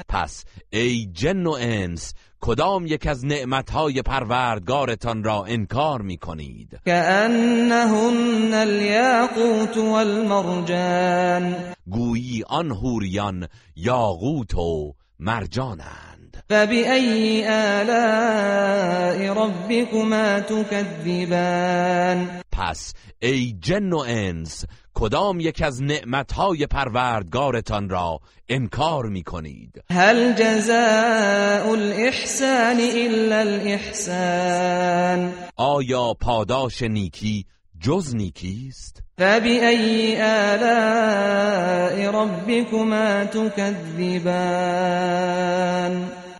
پس ای جن و انس کدام یک از نعمتهای پروردگارتان را انکار می کنید كأنهن الياقوت والمرجان. گویی آن هوریان یاقوت و مرجانند فبأي آلاء ربكما تكذبان؟ پس ای جن و انس کدام یک از نعمتهای پروردگارتان را انکار می کنید هل جزاء الإحسان إلا الإحسان؟ آیا پاداش نیکی جز نیکیست فبأي آلاء ربكما تكذبان؟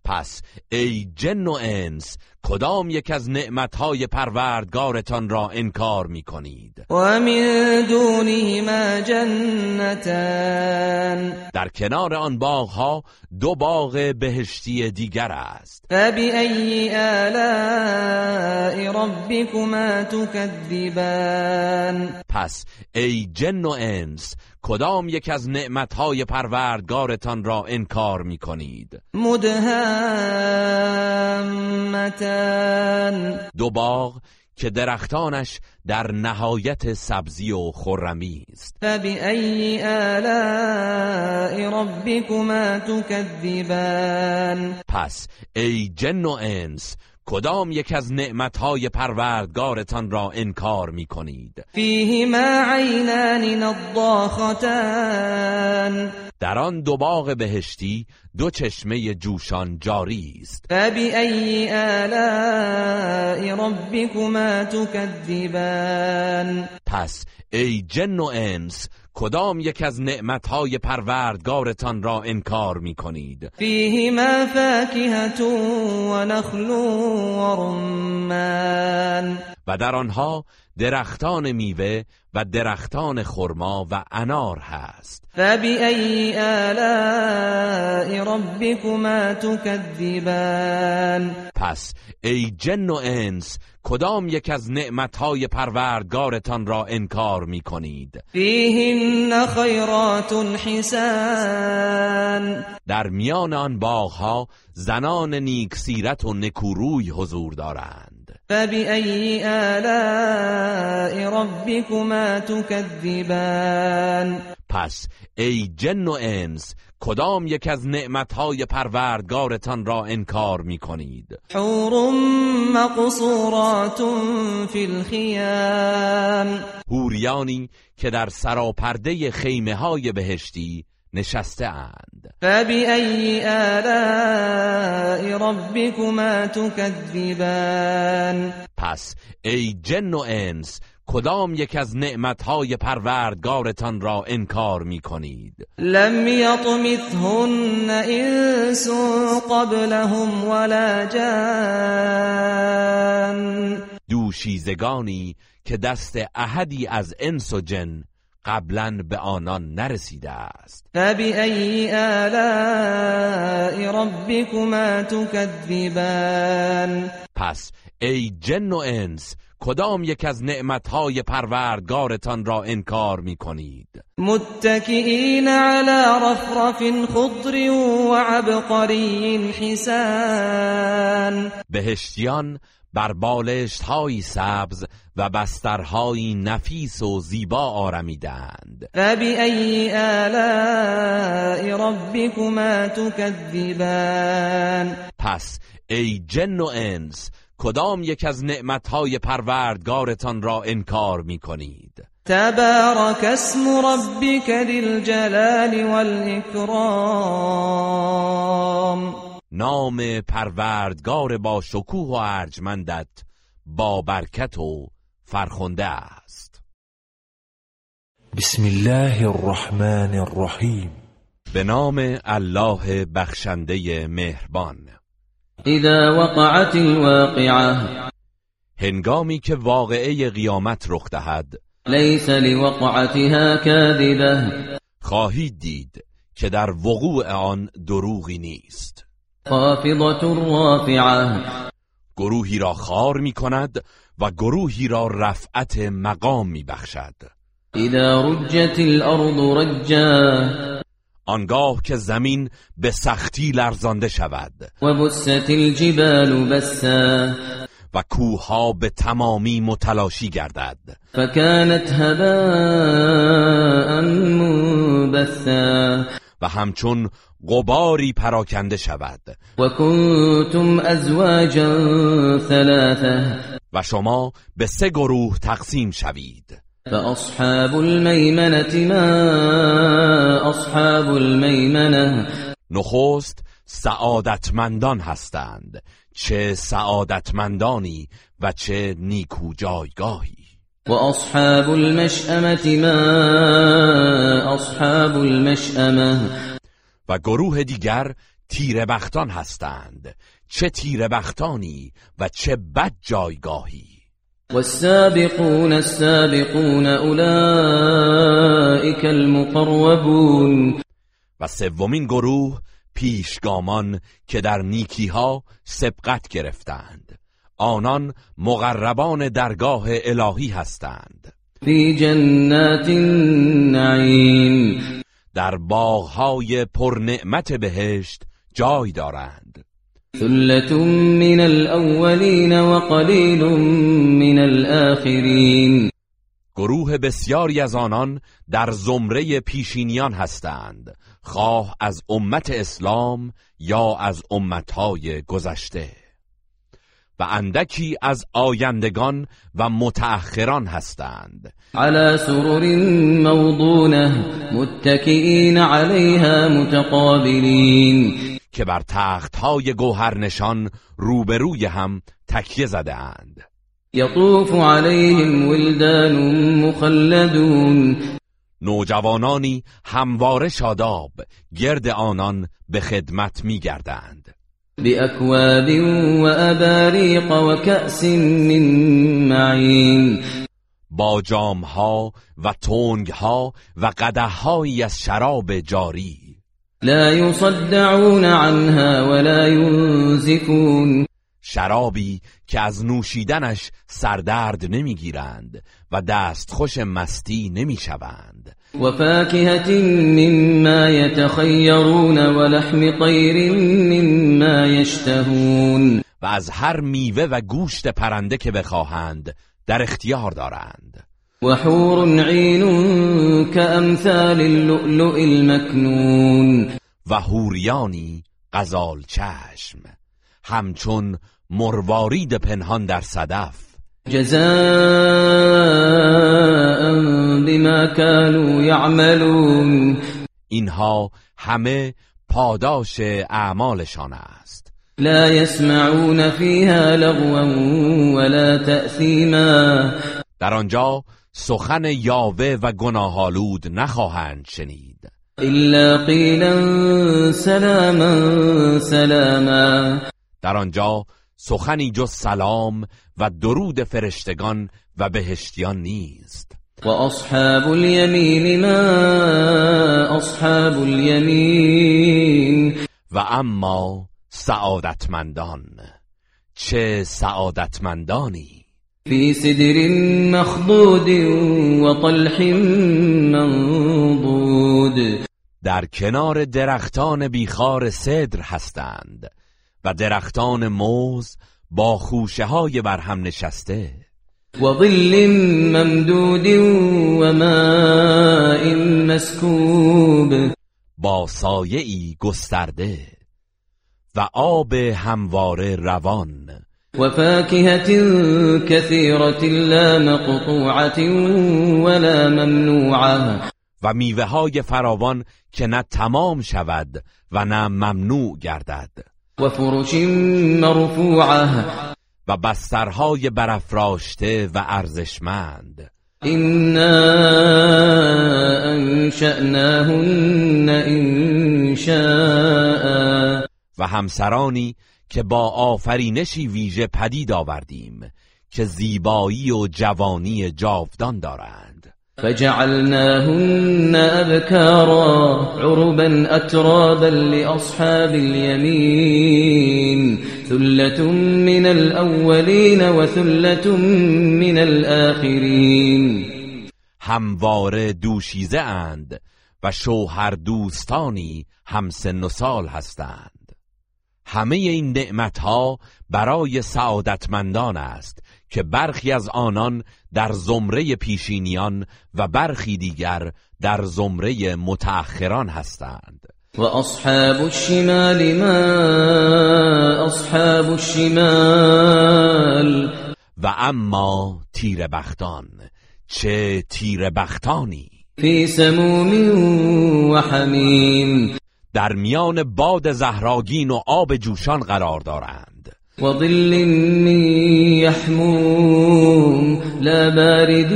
پس ای جن و انس کدام یک از نعمتهای پروردگارتان را انکار می کنید ومن دونهما جنتان. در کنار آن باغها دو باغ بهشتی دیگر است. فبأي آلاء ربكما تكذبان پس ای جن و انس کدام یک از نعمتهای پروردگارتان را انکار می کنید مدهامتان دو باغ که درختانش در نهایت سبزی و خرمی است. فبأي آلاء ربكما تكذبان پس ای جن و انس کدام یک از نعمتهای پروردگارتان را انکار می کنید فيهما عينان نضاختان. در آن دو باغ بهشتی دو چشمه جوشان جاری است. فبأي آلاء ربكما تكذبان پس ای جن و انس کدام یک از نعمتهای پروردگارتان را انکار می کنید فيهما فاكهة ونخل ورمان و در آنها درختان میوه و درختان خرما و انار هست. فبأي آلاء ربكما تكذبان؟ پس ای جن و انس کدام یک از نعمتهای پروردگارتان را انکار می کنید فيهن خيرات حسان. در میان آن باغها زنان نیک سیرت و نکوروی حضور دارند. فبأي آلاء ربكما تكذبان پس ای جن و انس کدام یک از نعمتهای پروردگارتان را انکار می کنید حور مقصورات في الخيام هوریانی که در سراپرده خیمه های بهشتی نشسته اند فبأي آلاء ربكما تكذبان؟ پس ای جن و انس کدام یک از نعمتهای پروردگارتان را انکار می کنید لم يطمثهن انس قبلهم ولا جان. دوشیزگانی که دست احدی از انس و جن قبلا به آنان نرسیده است. فبأي آلاء ربكما تكذبان پس ای جن و انس کدام یک از نعمتهای پروردگارتان را انکار می کنید متكئين على رفرف خضر وعبقري حسان. بهشتیان بر بالشتهایی سبز و بسترهایی نفیس و زیبا آرمیدند. فبأي آلاء ربكما تكذبان؟ پس ای جن و انس کدام یک از نعمتهای پروردگارتان را انکار می کنید تبارك اسم ذي الجلال والإكرام نام پروردگار با شکوه و ارجمندت با برکت و فرخنده است. بسم الله الرحمن الرحیم. به نام الله بخشنده مهربان. إذا وقعت الواقعة هنگامی که واقعه قیامت رخ دهد لیس لوقعتها کاذبه. خواهید دید که در وقوع آن دروغی نیست. خافضة رافعه گروهی را خار می کند و گروهی را رفعت مقام می بخشد اذا رجت الارض رجا. آنگاه که زمین به سختی لرزانده شود. و بست الجبال بسا. و کوها به تمامی متلاشی گردد. فكانت هباء منبثا. و همچون غباری پراکنده شود. وكنتم ازواجا ثلاثه. و شما به سه گروه تقسیم شوید. فاصحاب الميمنه ما اصحاب الميمنه نخست سعادتمندان هستند چه سعادتمندانی و چه نیکو جایگاهی. واصحاب المشأمه ما اصحاب المشأمه و گروه دیگر تیره بختان هستند. چه تیره بختانی و چه بد جایگاهی. والسابقون السابقون اولئك المقربون. و سومین گروه پیشگامان که در نیکیها سبقت گرفتند. آنان مقربان درگاه الهی هستند. في جنات النعیم. در باغهای پرنعمت بهشت جای دارند. ثلة من الأولين وقليل من الآخرين گروه بسیاری از آنان در زمره پیشینیان هستند خواه از امت اسلام یا از امتهای گذشته. و اندکی از آیندگان و متأخران هستند. على سرر موضونة متكئين عليها متقابلين که بر تختهای گوهرنشان روبروی هم تکیه زده اند يطوف عليهم ولدان مخلدون. نوجوانانی همواره شاداب گرد آنان به خدمت می گردند بأكواب وأباريق وكأس من معين. با جامها و تنگها و قدههایی از شراب جاری. لا يصدعون عنها ولا ينزفون. شرابی که از نوشیدنش سردرد نمی‌گیرند و دستخوش مستی نمی‌شوند. وفاكهة مما يتخيرون ولحم طير مما يشتهون. و از هر میوه و گوشت پرنده که بخواهند در اختیار دارند. وحور عين كأمثال اللؤلؤ المكنون و هوریانی غزال چشم. همچون مروارید پنهان در صدف. جزاء بما كانوا يعملون. اینها همه پاداش اعمالشان است. لا يسمعون فيها لغوا ولا تأثيما. در آنجا سخن یاوه و گناهالود نخواهند شنید. إلا قيلا سلاما سلاما. در آنجا سخنی جز سلام و درود فرشتگان و بهشتیان نیست. وأصحاب اليمين ما أصحاب اليمين و اما سعادتمندان. چه سعادتمندانی؟ في سدر مخضود وطلح منضود. در کنار درختان بیخار صدر هستند. و درختان موز با خوشه های برهم نشسته. وظل ممدود وماء مسكوب با سایه‌ای گسترده و آب همواره روان. وفاكهة كثيرة لا مقطوعة ولا ممنوعة. و میوه های فراوان که نه تمام شود و نه ممنوع گردد. وفرش مرفوعة و بسترهای برافراشته و ارزشمند. إنا أنشأناهن إنشاء و همسرانی که با آفرینشی ویژه پدید آوردیم که زیبایی و جوانی جاودان دارند. فجعلناهن أبكارا عربا أترابا لأصحاب اليمين ثلة من الأولين وثلة من الآخرين. همواره دوشیزه اند و شوهر دوستانی همسن و سال هستند. همه این نعمتها برای سعادتمندان است که برخی از آنان در زمره پیشینیان و برخی دیگر در زمره متأخران هستند. و اصحاب الشمال ما اصحاب الشمال؟ و اما تیر بختان چه تیر بختانی فی سموم و حمیم. در میان باد زهراگین و آب جوشان قرار دارند. و ظل من یحموم لا بارد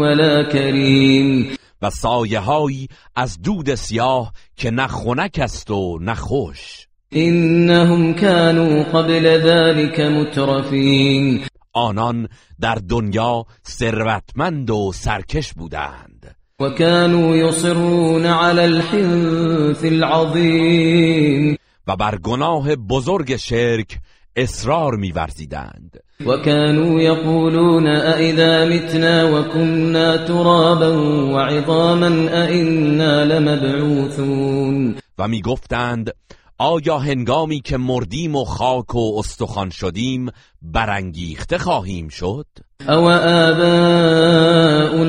ولا کریم و سایه هایی از دود سیاه که نه خنک است و نه خوش انهم كانوا قبل ذلك مترفین آنان در دنیا ثروتمند و سرکش بودند. و كانوا يصرون على الحنث العظیم و بر گناه بزرگ شرک اصرار می‌ورزیدند. و كانوا يقولون أئذا متنا وكنا ترابا وعظاما أئنا لمبعوثون و می‌گفتند آیا هنگامی که مردیم و خاک و استخوان شدیم برانگیخته خواهیم شد؟ او آباؤنا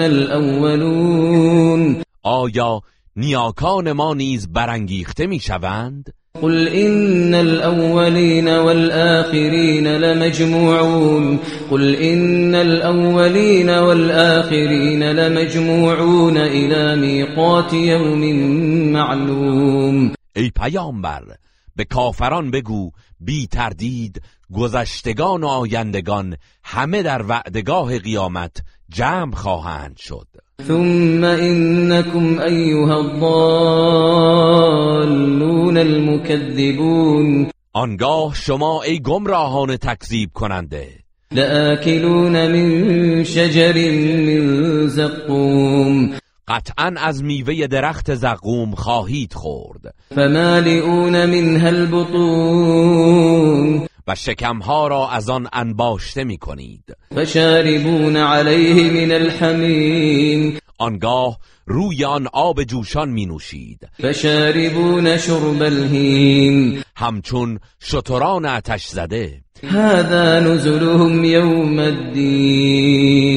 الاولون آیا نیاکان ما نیز برانگیخته می‌شوند؟ قل إن الأولين والآخرين لمجموعون قل إن الأولين والآخرين لمجموعون إلى ميقات يوم معلوم. ای پیامبر به کافران بگو بی تردید گذشتگان و آیندگان همه در وعدگاه قیامت جمع خواهند شد. ثم إنكم أيها الضالون المكذبون آنگاه شما ای گمراهان تکذیب کننده. لآكلون من شجر من زقوم. قطعا از میوه درخت زقوم خواهید خورد. فمالئون منها البطون. و شکمها را از آن انباشته می کنید فشاربون عليه من الحمیم. آنگاه روی آن آب جوشان می نوشید فشاربون شرب الهیم. همچون شتران آتش زده. هذا نزلهم يوم الدين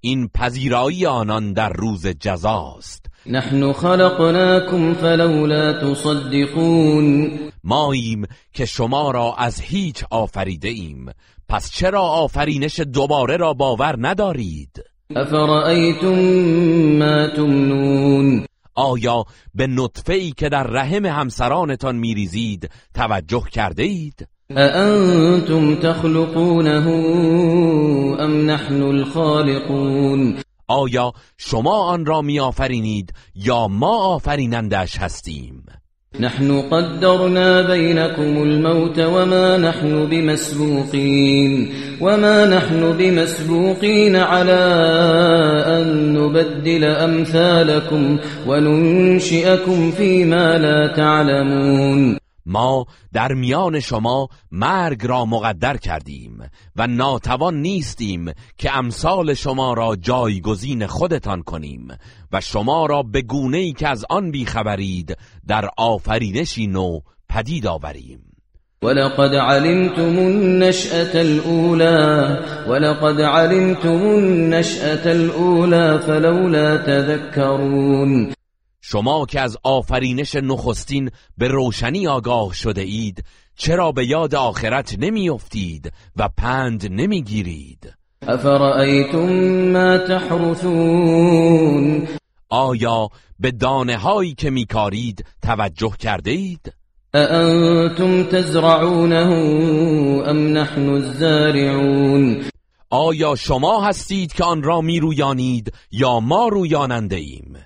این پذیرایی آنان در روز جزاست. نحن خلقناكم فلولا تصدقون. ماییم که شما را از هیچ آفریده ایم. پس چرا آفرینش دوباره را باور ندارید؟ ما تمنون. آیا به نطفه ای که در رحم همسرانتان میریزید توجه کرده اید؟ أأنتم تخلقونه أم نحن الخالقون. آیا شما آن را می آفرینید یا ما آفرینندش هستیم؟ نحن قدرنا بينكم الموت وما نحن بمسبوقين وما نحن بمسبوقين على أن نبدل أمثالكم وننشئكم فيما لا تعلمون ما در میان شما مرگ را مقدر کردیم و ناتوان نیستیم که امثال شما را جایگزین خودتان کنیم و شما را به گونه ای که از آن بیخبرید در آفرینشی نو پدید آوریم. ولقد علمتم النشأة الأولى ولقد علمتم النشأة الأولى فلولا تذكرون. شما که از آفرینش نخستین به روشنی آگاه شده اید چرا به یاد آخرت نمیافتید و پند نمی‌گیرید أفرأيتم ما تحرثون آیا به دانه هایی که میکارید توجه کرده اید؟ أأنتم تزرعونه أم نحن الزارعون آیا شما هستید که آن را میرویانید یا ما رویاننده ایم؟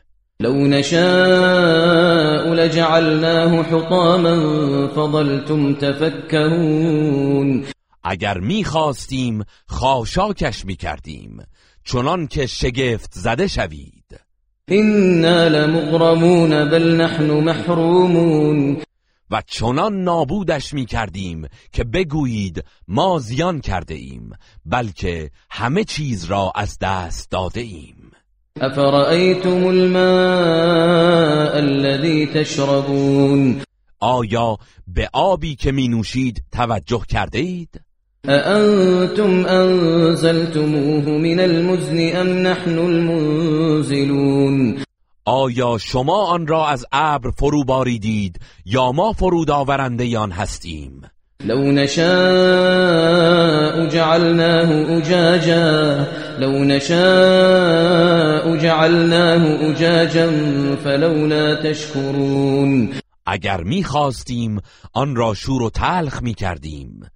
لو نشاء لجعلناه حطاما فظلتم تفكهون. اگر می‌خواستیم خاشاکش می‌کردیم چنان که شگفت زده شوید. إنا لمغرمون بل نحن محرومون. و چنان نابودش می‌کردیم که بگویید ما زیان کرده ایم بلکه همه چیز را از دست داده ایم. أفرأيتم الماء الذي تشربون؟ آیا به آبی که می نوشید توجه کرده اید؟ أأنتم أنزلتموه من المزن أم نحن المنزلون؟ آیا شما آن را از ابر فرو باریدید یا ما فرود آورنده آن هستیم؟ لو نشاء جعلناه أجاجا لو نشاء جعلناه أجاجا فلولا تشكرون. اگر می‌خواستیم آن را شور و تلخ می کردیم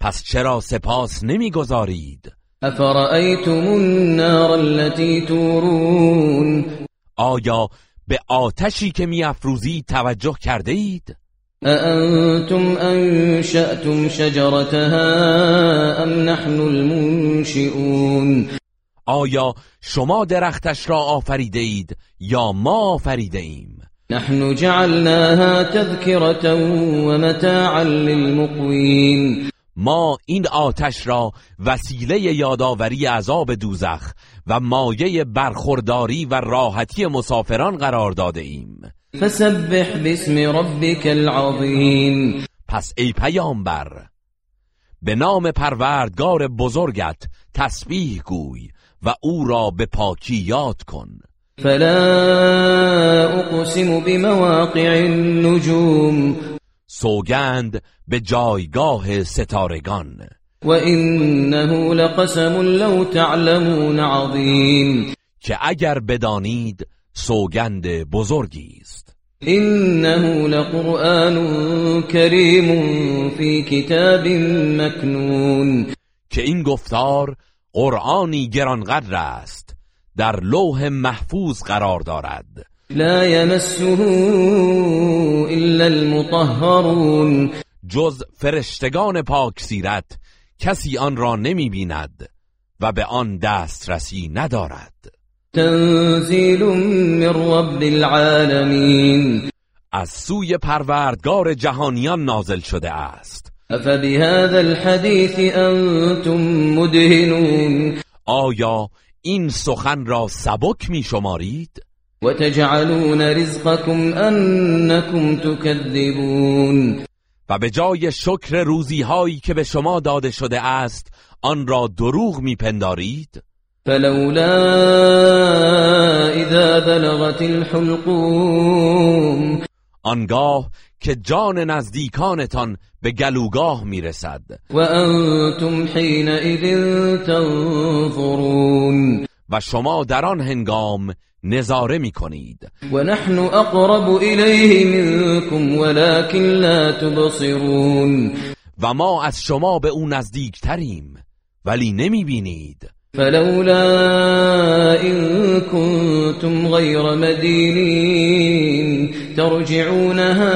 پس چرا سپاس نمی‌گذارید؟ أفرأيتم النار التي تورون؟ آیا به آتشی که میافروزید توجه کرده اید أأنتم أنشأتم شجرتها أم نحن المنشئون آیا شما درختش را آفریده اید یا ما آفریده ایم نحن جعلناها تذكرة ومتاعا للمقوين ما این آتش را وسیله یادآوری عذاب دوزخ و مایه برخورداری و راحتی مسافران قرار داده ایم فسبح باسم ربك العظيم. پس ای پیامبر به نام پروردگار بزرگت تسبیح گوی و او را به پاکی یاد کن. فلا أقسم بمواقع النجوم. سوگند به جایگاه ستارگان. وإنه لقسم لو تعلمون عظيم که اگر بدانید سوگند بزرگی است. إنه لقرآن كريم في كتاب مكنون. که این گفتار قرآنی گرانقدر است در لوح محفوظ قرار دارد. لا يمسه إلا المطهرون. جز فرشتگان پاک سیرت کسی آن را نمی بیند و به آن دسترسی ندارد. تنزيل من رب العالمين. از سوی پروردگار جهانیان نازل شده است. أفبهذا الحديث أنتم مدهنون. آیا این سخن را سبک می شمارید؟ وتجعلون رزقكم أنكم تكذبون و به جای شکر روزی هایی که به شما داده شده است آن را دروغ میپندارید؟ فلولا إذا بلغت الحلقوم. آنگاه که جان نزدیکانتان به گلوگاه می‌رسد. وأنتم حينئذ تنظرون. و شما در آن هنگام نظاره می کنید ونحن أقرب إليه منكم ولكن لا تبصرون. و ما از شما به او نزدیکتریم ولی نمی بینید فلولا إن كنتم غير مدينين ترجعونها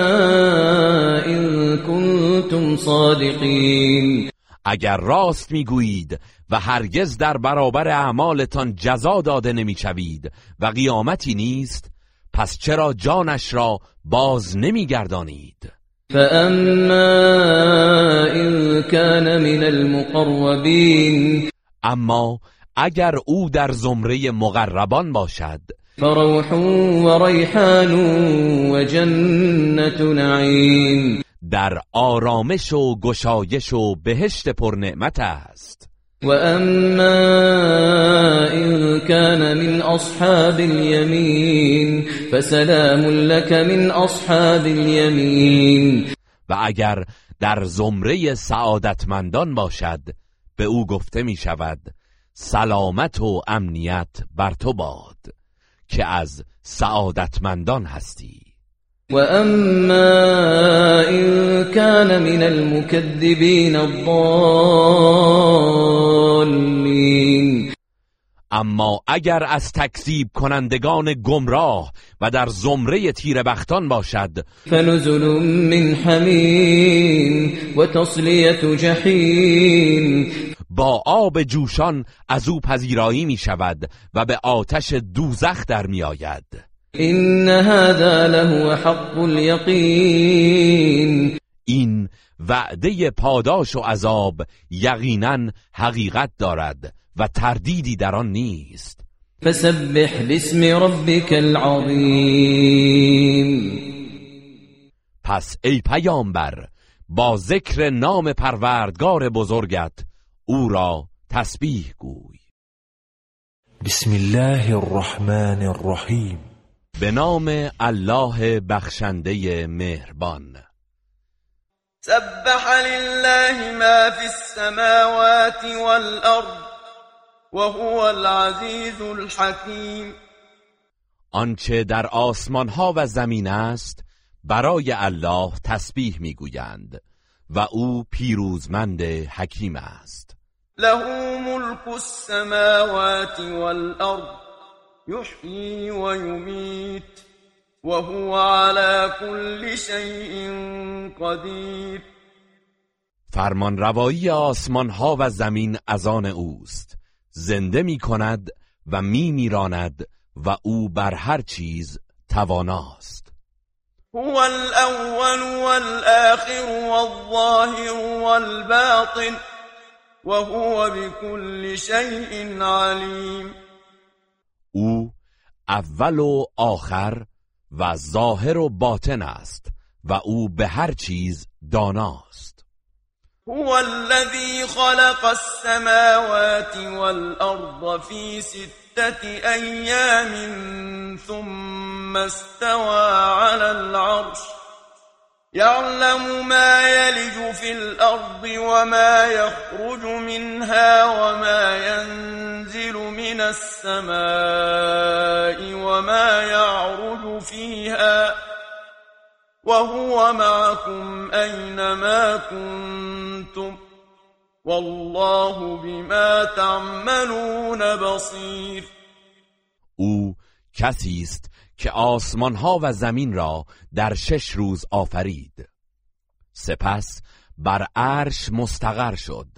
إن كنتم صادقين. اگر راست می‌گویید و هرگز در برابر اعمالتان جزا داده نمی‌شوید و قیامتی نیست پس چرا جانش را باز نمیگردانید؟ فأما إن كان من المقربين اما اگر او در زمره مقربان باشد فروح وريحان وجنة نعيم در آرامش و گشایش و بهشت پرنعمت است. وأما إن كان من أصحاب اليمين فسلام لك من أصحاب اليمين و اگر در زمره سعادتمندان باشد به او گفته می شود سلامت و امنیت بر تو باد که از سعادتمندان هستی. وأما إن كان من المكذبين الضالين اما اگر از تکذیب کنندگان گمراه و در زمره تیربختان باشد فنزل من حمیم و تصلیت جحیم. با آب جوشان از او پذیرایی می شود و به آتش دوزخ در می آید این هذا له حق الیقین این وعده پاداش و عذاب یقینا حقیقت دارد و تردیدی در آن نیست. فسبح باسم ربك العظیم. پس ای پیامبر با ذکر نام پروردگار بزرگت او را تسبیح گوی. بسم الله الرحمن الرحیم به نام الله بخشنده مهربان. سبح لله ما في السماوات والأرض وهو العزیز الحکیم آنچه در آسمان ها و زمین است برای الله تسبیح می‌گویند و او پیروزمند حکیم است. له ملك السماوات والارض يحيي ويميت وهو على كل شيء قدیر فرمان روایی آسمان ها و زمین از آن اوست. زنده می کند و می میراند و او بر هر چیز تواناست. هو الاول والآخر والظاهر والباطن. وهو بكل شيء علیم او اول و آخر و ظاهر و باطن است و او به هر چیز داناست. هو الذي خلق السماوات والأرض في ستة أيام ثم استوى على العرش. يعلم ما يلج في الأرض وما يخرج منها وما ينزل من السماء وما يعرج فيها وهو معكم أينما كنتم والله بما تعملون بصیر أو کسی که آسمان ها و زمین را در شش روز آفرید. سپس بر عرش مستقر شد.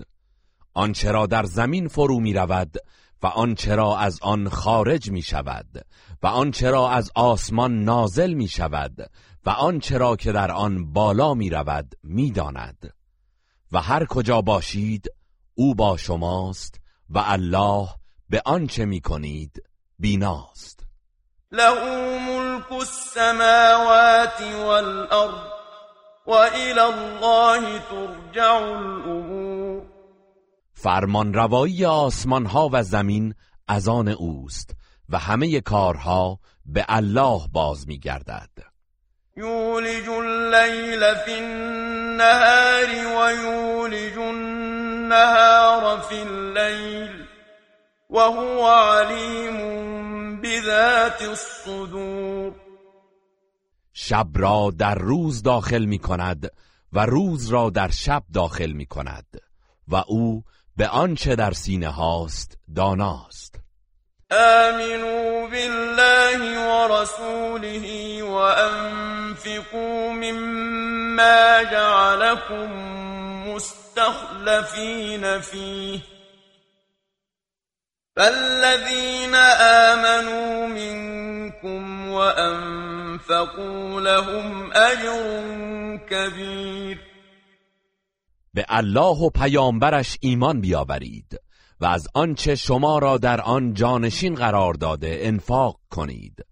آنچه را در زمین فرو می رود و آنچه را از آن خارج می شود و آنچه را از آسمان نازل می شود و آنچه را که در آن بالا می رود می داند. و هر کجا باشید او با شماست و الله به آنچه می کنید بیناست. له ملك السماوات والأرض وإلى الله ترجع الامور فرمان روایی آسمان ها و زمین از آن اوست و همه کارها به الله باز می گردد یولج اللیل فی النهار ویولج النهار فی اللیل وهو علیم بذات الصدور. شب را در روز داخل می کند و روز را در شب داخل می کند و او به آنچه در سینه هاست داناست. آمنوا بالله ورسوله وأنفقوا مما جعلكم مستخلفين فيه. فالذين آمنوا منكم وأنفقوا لهم أجر كبير. به الله و پیامبرش ایمان بیاورید و از آنچه شما را در آن جانشین قرار داده انفاق کنید.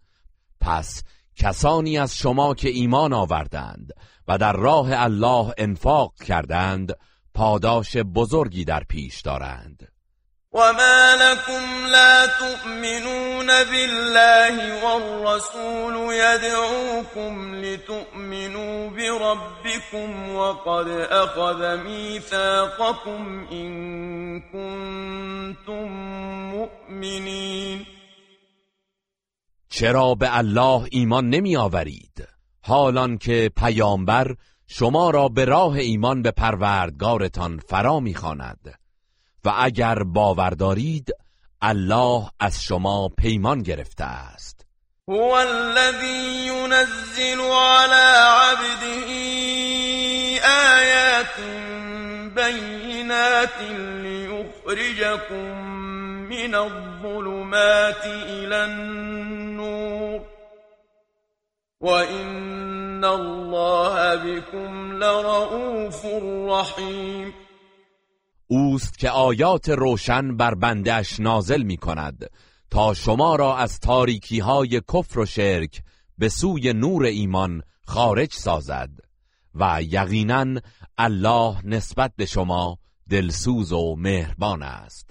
پس کسانی از شما که ایمان آوردند و در راه الله انفاق کردند پاداش بزرگی در پیش دارند. وما لكم لا تؤمنون بالله والرسول يدعوكم لتؤمنوا بربكم وقد أخذ ميثاقكم إن كنتم مؤمنين. چرا به الله ایمان نمی آورید حالان که پیامبر شما را به راه ایمان به پروردگارتان فرا می‌خواند. و اگر باور دارید الله از شما پیمان گرفته است. هو الذي ينزل على عبده آيات بينات ليخرجكم من الظلمات إلى النور. وإن الله بكم لرؤوف رحیم. اوست که آیات روشن بر بندش نازل می کند تا شما را از تاریکی های کفر و شرک به سوی نور ایمان خارج سازد و یقینا الله نسبت به شما دلسوز و مهربان است.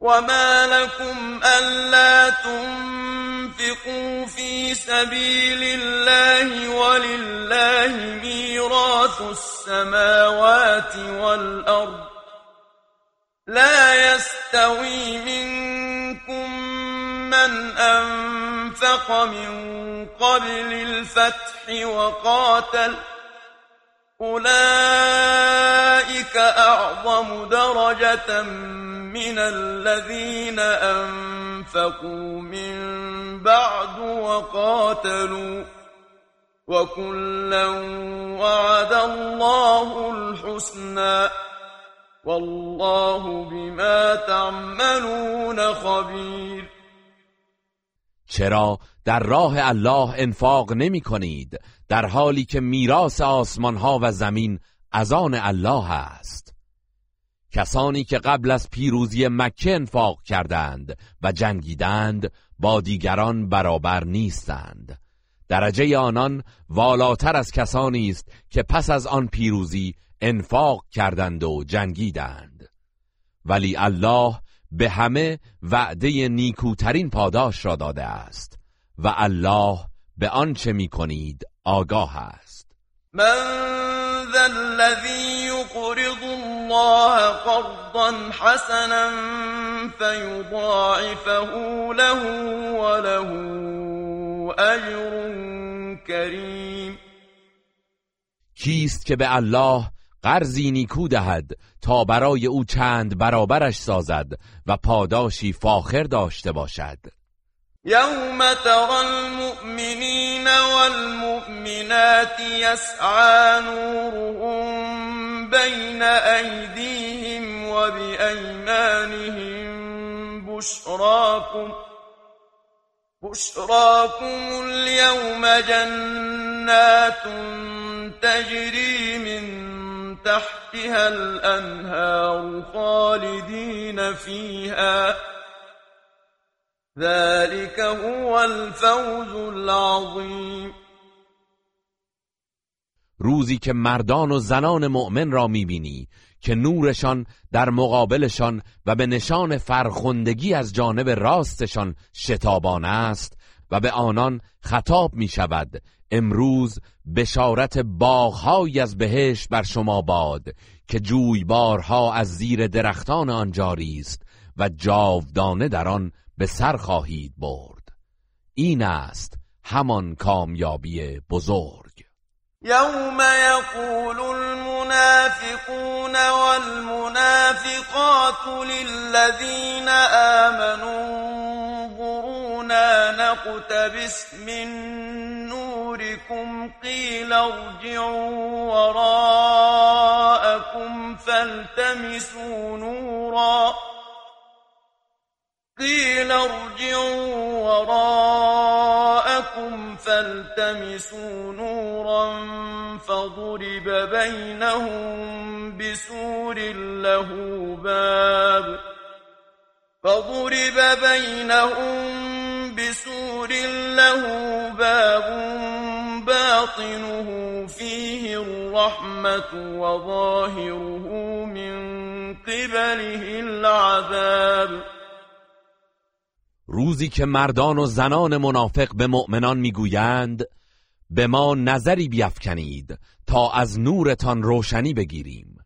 و ما لكم الا تنفقوا في سبيل الله ولله ميراث السماوات والارض لا يستوي منكم من أنفق من قبل الفتح وقاتل أولئك أعظم درجة من الذين أنفقوا من بعد وقاتلوا وكلا وعد الله الحسنى والله بما تعملون خبیر چرا در راه الله انفاق نمی کنید؟ در حالی که میراث آسمان ها و زمین از آن الله است. کسانی که قبل از پیروزی مکه انفاق کردند و جنگیدند با دیگران برابر نیستند. درجه آنان والاتر از کسانی است که پس از آن پیروزی انفاق کردند و جنگیدند. ولی الله به همه وعده نیکوترین پاداش را داده است و الله به آنچه می کنید آگاه است. من ذا الذي يقرض الله قرضا حسنا فيضاعفه له وله اجر کریم. کیست که به الله قرضی نیکو دهد تا برای او چند برابرش سازد و پاداشی فاخر داشته باشد. یوم ترى المؤمنین والمؤمنات يسعى نورهم بین ایدیهم و بأیمانهم بشراكم بشراكم اليوم جنات تجري من تحتها الأنهار خالدين فيها. ذلك هو الفوز العظیم روزی که مردان و زنان مؤمن را می‌بینی که نورشان در مقابلشان و به نشان فرخندگی از جانب راستشان شتابان است و به آنان خطاب می شود امروز بشارت باغهایی از بهشت بر شما باد که جویبارها از زیر درختان آن جاری است و جاودانه در آن به سر خواهید برد. این است همان کامیابی بزرگ. یوم یقول المنافقون والمنافقات للذین آمنوا نقتبس من نوركم قيل ارجعوا وراءكم فالتمسوا نورا. قيل ارجعوا وراءكم فالتمسوا نورا فضرب بينهم بسور له باب. فضرب بينهم بسور له باب باطنه فيه الرحمة وظاهره من قبله العذاب. روزی که مردان و زنان منافق به مؤمنان می‌گویند به ما نظری بیافکنید تا از نورتان روشنی بگیریم.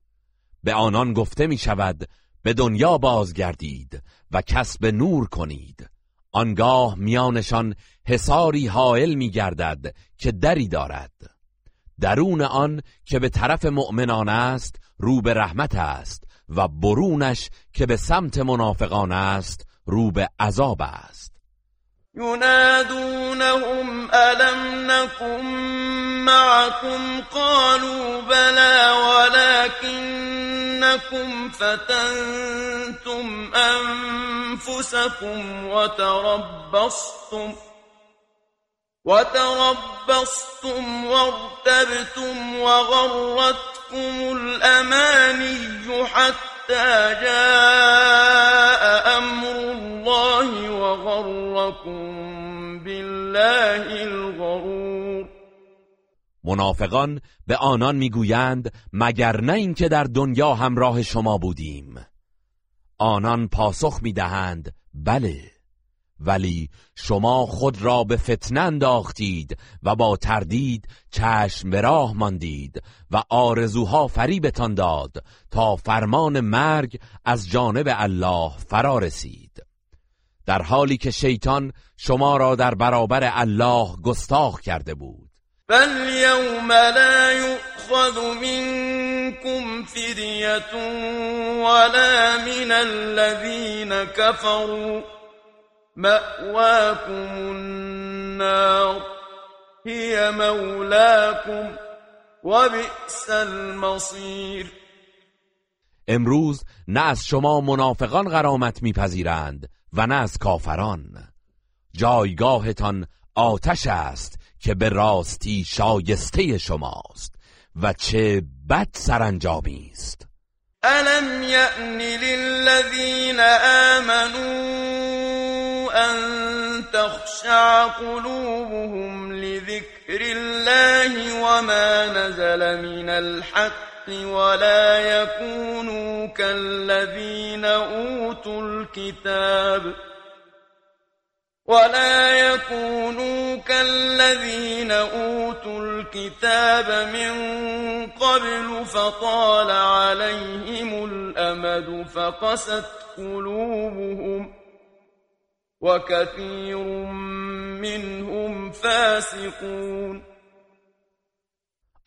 به آنان گفته می شود به دنیا بازگردید و کسب نور کنید. آنگاه میانشان حساری حائل می گردد که دری دارد. درون آن که به طرف مؤمنان است رو به رحمت است و برونش که به سمت منافقان است رو به عذاب است. ينادونهم ألم نكن معكم قالوا بلى ولكنكم فتنتم أنفسكم وتربصتم وتربصتم وارتبتم وغرتكم الأماني حتى جاء أمر الله وغركم بالله الغرور منافقان به آنان می‌گویند مگر نه اینکه در دنیا همراه شما بودیم. آنان پاسخ می‌دهند بله ولی شما خود را به فتنه انداختید و با تردید چشم به راه ماندید و آرزوها فریبتان داد تا فرمان مرگ از جانب الله فرا رسید. در حالی که شیطان شما را در برابر الله گستاخ کرده بود. فاليوم لا يؤخذ منكم فدية ولا من الذين كفروا مأواكم النار هي مولاكم وبئس المصير امروز نه از شما منافقان غرامت میپذیرند و نه از کافران. جایگاهتان آتش است که به راستی شایسته شماست و چه بد سرانجامی است. ألم يأن للذين آمنوا أن تخشع قلوبهم لذكر الله وما نزل من الحق ولا يكونوا كالذين أوتوا الكتاب ولا يكونوا كالذين أوتوا الكتاب من قبل فطال عليهم الأمد فقست قلوبهم وكثير منهم فاسقون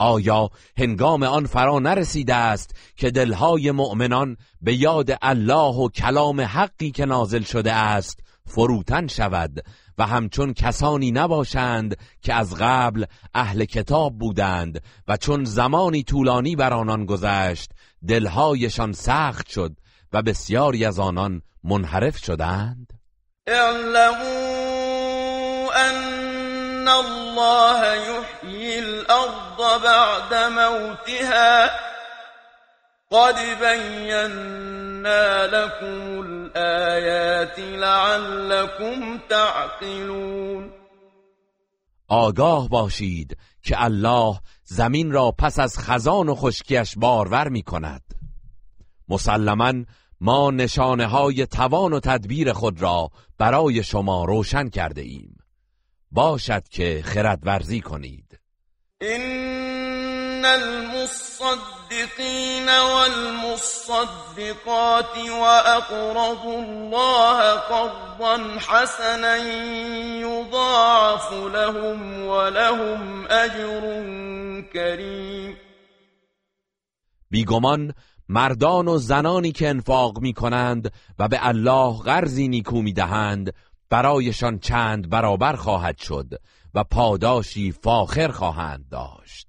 آیا هنگام آن فرا نرسیده است که دلهای مؤمنان به یاد الله و کلام حقی که نازل شده است فروتن شود و همچون کسانی نباشند که از قبل اهل کتاب بودند و چون زمانی طولانی بر آنان گذشت دلهایشان سخت شد و بسیاری از آنان منحرف شدند. اعلموا أن الله يحيي الأرض بعد موتها قد بينا لكم الآيات لعلكم تعقلون آگاه باشید که الله زمین را پس از خزان و خشکیش بارور می کند مسلما ما نشانه های توان و تدبیر خود را برای شما روشن کرده ایم. باشد که خرد ورزی کنید إن المصدقين والمصدقات وأقرضوا الله قرضا حسنا يضاعف لهم ولهم أجر كريم. بیگمان مردان و زنانی که انفاق می کنند و به الله قرضی نیکو می دهند برایشان چند برابر خواهد شد و پاداشی فاخر خواهند داشت.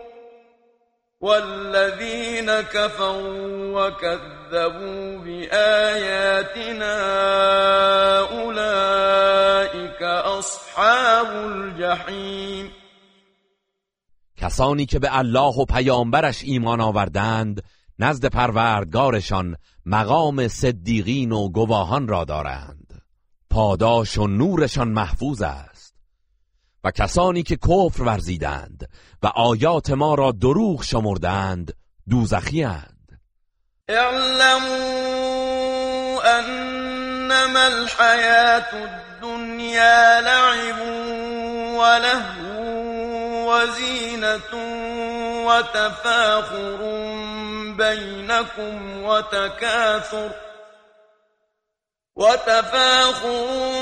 والذين كفروا وكذبوا بآياتنا أولئك أصحاب الجحيم. کسانی که به الله و پیامبرش ایمان آوردند نزد پروردگارشان مقام صدیقین و گواهان را دارند. پاداش و نورشان محفوظ است. و کسانی که کفر ورزیدند و آیات ما را دروغ شمردند دوزخی اند. اعلموا انما الحياة الدنيا لعب ولهو وزينة وتفاخر بينكم وتكاثر وتفاخر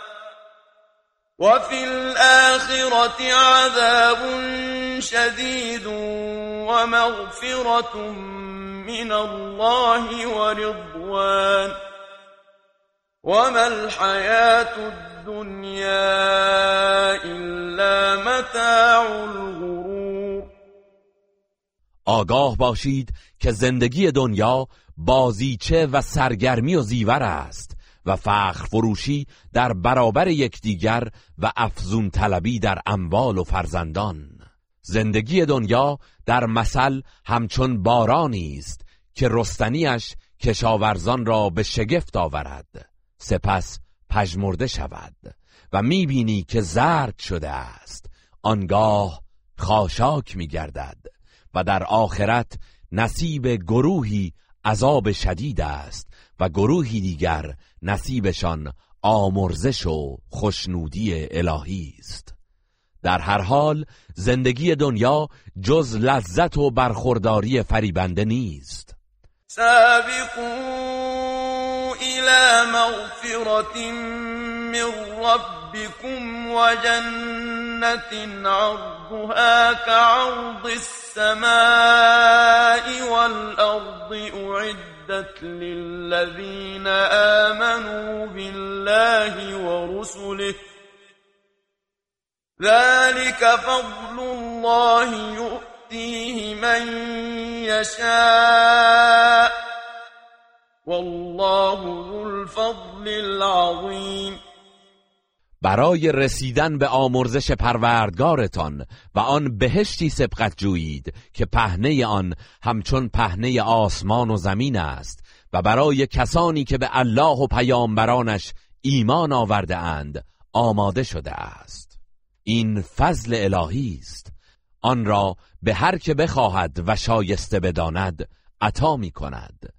وفي الآخرة عذاب شديد ومغفرة من الله ورضوان. وما الحياة الدنيا إلا متاع الغرور. آگاه باشید که زندگی دنیا بازیچه و سرگرمی و زیور است. و فخر فروشی در برابر یکدیگر و افزون طلبی در اموال و فرزندان. زندگی دنیا در مثل همچون بارانی است که رستنیش کشاورزان را به شگفت آورد. سپس پژمرده شود و می‌بینی که زرد شده است. آنگاه خاشاک میگردد و در آخرت نصیب گروهی عذاب شدید است. و گروهی دیگر نصیبشان آمرزش و خوشنودی الهی است. در هر حال زندگی دنیا جز لذت و برخورداری فریبنده نیست. سابقوا إلى مغفرة من ربكم وجنة عرضها كعرض السماء والأرض أعدت للذين آمنوا بالله ورسله. ذلك فضل الله يؤتيه من يشاء. والله ذو الفضل العظیم برای رسیدن به آمرزش پروردگارتان و آن بهشتی سبقت جویید که پهنه آن همچون پهنه آسمان و زمین است و برای کسانی که به الله و پیامبرانش ایمان آورده اند آماده شده است. این فضل الهی است. آن را به هر که بخواهد و شایسته بداند عطا می کند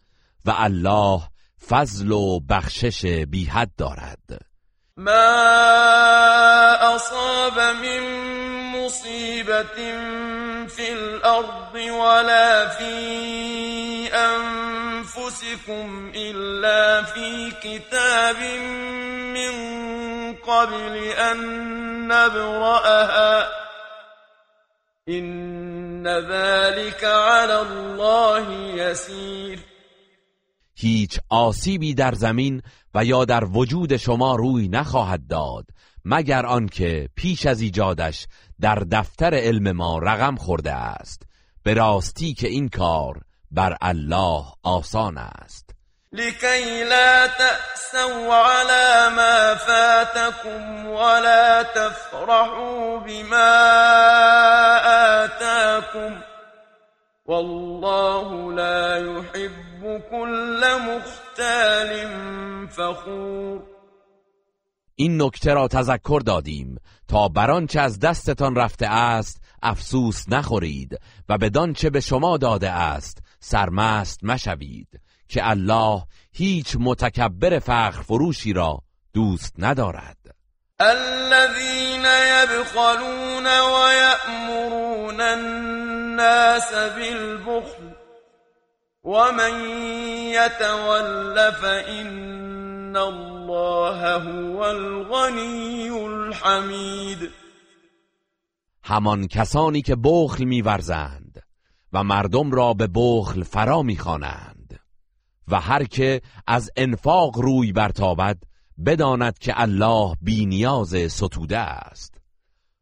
و الله فضل و بخشش بی حد دارد. ما اصاب من مصیبت فی الأرض ولا فی انفسكم الا فی کتاب من قبل ان نبرأها إن ذلك على الله يسير هیچ آسیبی در زمین و یا در وجود شما روی نخواهد داد مگر آنکه پیش از ایجادش در دفتر علم ما رقم خورده است. به راستی که این کار بر الله آسان است. لكي لا تأسوا على ما فاتكم ولا تفرحوا بما آتاكم والله لا يحب كل مختال فخور. این نکته را تذکر دادیم تا بر چه از دستتان رفته است افسوس نخورید و بدان چه به شما داده است سرمست مشوید که الله هیچ متکبر فخر فروشی را دوست ندارد. الذين يبخلون ويأمرون الناس بالبخل ومن يتول فإن الله هو الغني الحمید همان کسانی که بخل میورزند و مردم را به بخل فرا می‌خوانند. و هر که از انفاق روی برتابد بداند که الله بینیاز ستوده است.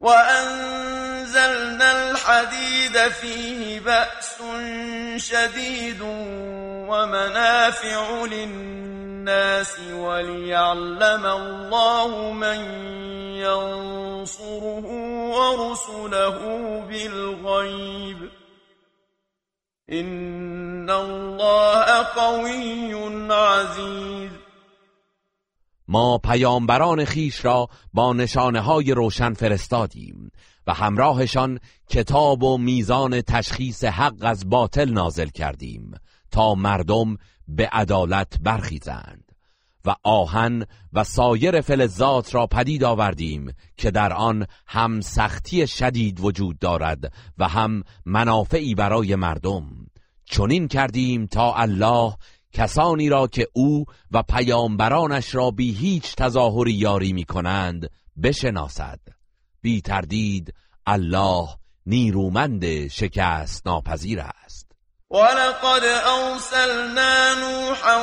وأنزلنا الحديد فيه بأس شديد ومنافع للناس وليعلم الله من ينصره ورسله بالغيب. إن الله قوي عزيز. ما پیامبران خیش را با نشانه های روشن فرستادیم و همراهشان کتاب و میزان تشخیص حق از باطل نازل کردیم تا مردم به عدالت برخیزند و آهن و سایر فلزات را پدید آوردیم که در آن هم سختی شدید وجود دارد و هم منافعی برای مردم. چنین کردیم تا الله کسانی را که او و پیامبرانش را بی هیچ تظاهری یاری می کنند بشناسد. بی تردید الله نیرومند شکست ناپذیر است. ولقد أرسلنا نوحا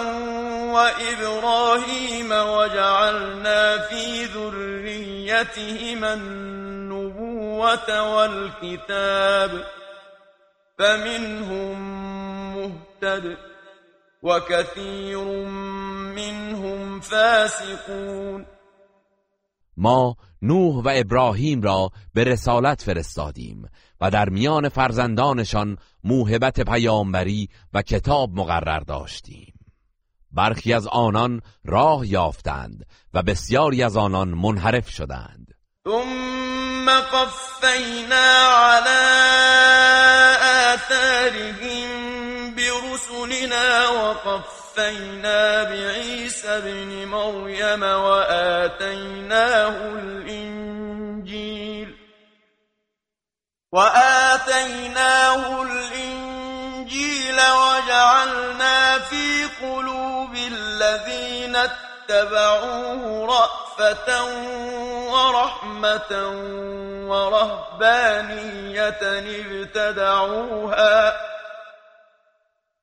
وإبراهيم وجعلنا في ذريتهما النبوة والكتاب فمنهم مهتد. وكثير منهم فاسقون ما نوح و ابراهیم را به رسالت فرستادیم و در میان فرزندانشان موهبت پیامبری و کتاب مقرر داشتیم. برخی از آنان راه یافتند و بسیاری از آنان منحرف شدند. ثم قفینا على آثارهم برسلنا وقفينا بعيسى ابن مريم وآتيناه الإنجيل وآتيناه الإنجيل وجعلنا في قلوب الذين اتبعوه رأفة ورحمة ورهبانية ابتدعوها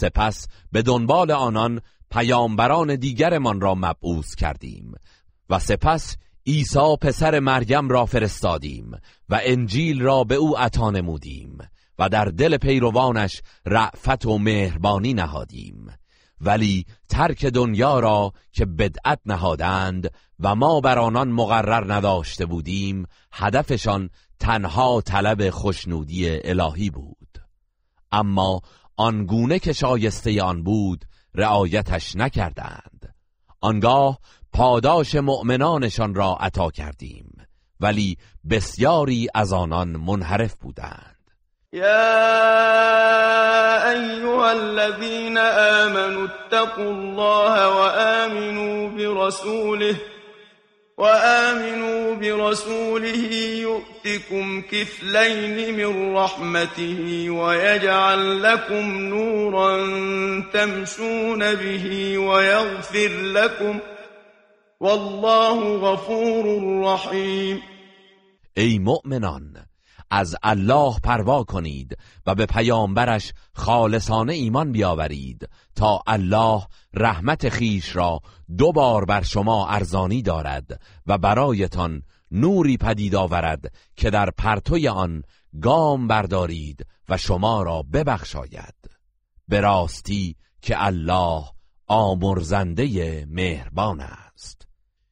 سپس به دنبال آنان پیامبران دیگرمان را مبعوث کردیم و سپس عیسی پسر مریم را فرستادیم و انجیل را به او عطا نمودیم و در دل پیروانش رعفت و مهربانی نهادیم. ولی ترک دنیا را که بدعت نهادند و ما بر آنان مقرر نداشته بودیم هدفشان تنها طلب خوشنودی الهی بود. اما آنگونه که شایسته آن بود رعایتش نکردند. آنگاه پاداش مؤمنانشان را عطا کردیم ولی بسیاری از آنان منحرف بودند. یا ایها الذین آمنوا اتقوا الله وآمنوا برسوله وآمنوا برسوله يؤتكم كفلين من رحمته ويجعل لكم نورا تمشون به ويغفر لكم والله غفور رحيم. ای مؤمنان از الله پروا کنید و به پیامبرش خالصانه ایمان بیاورید تا الله رحمت خیش را دو بار بر شما ارزانی دارد و برایتان نوری پدید آورد که در پرتوی آن گام بردارید و شما را ببخشاید. به راستی که الله آمرزنده مهربان است.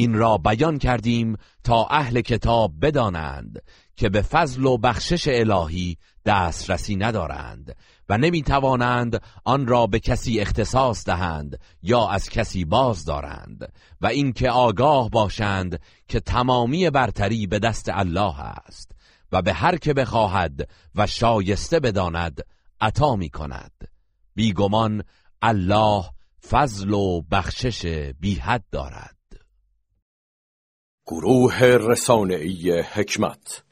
این را بیان کردیم تا اهل کتاب بدانند که به فضل و بخشش الهی دسترسی ندارند و نمی توانند آن را به کسی اختصاص دهند یا از کسی باز دارند و اینکه آگاه باشند که تمامی برتری به دست الله است و به هر که بخواهد و شایسته بداند عطا می کند بیگمان الله فضل و بخشش بیحد دارد. گروه رسانه‌ای حکمت.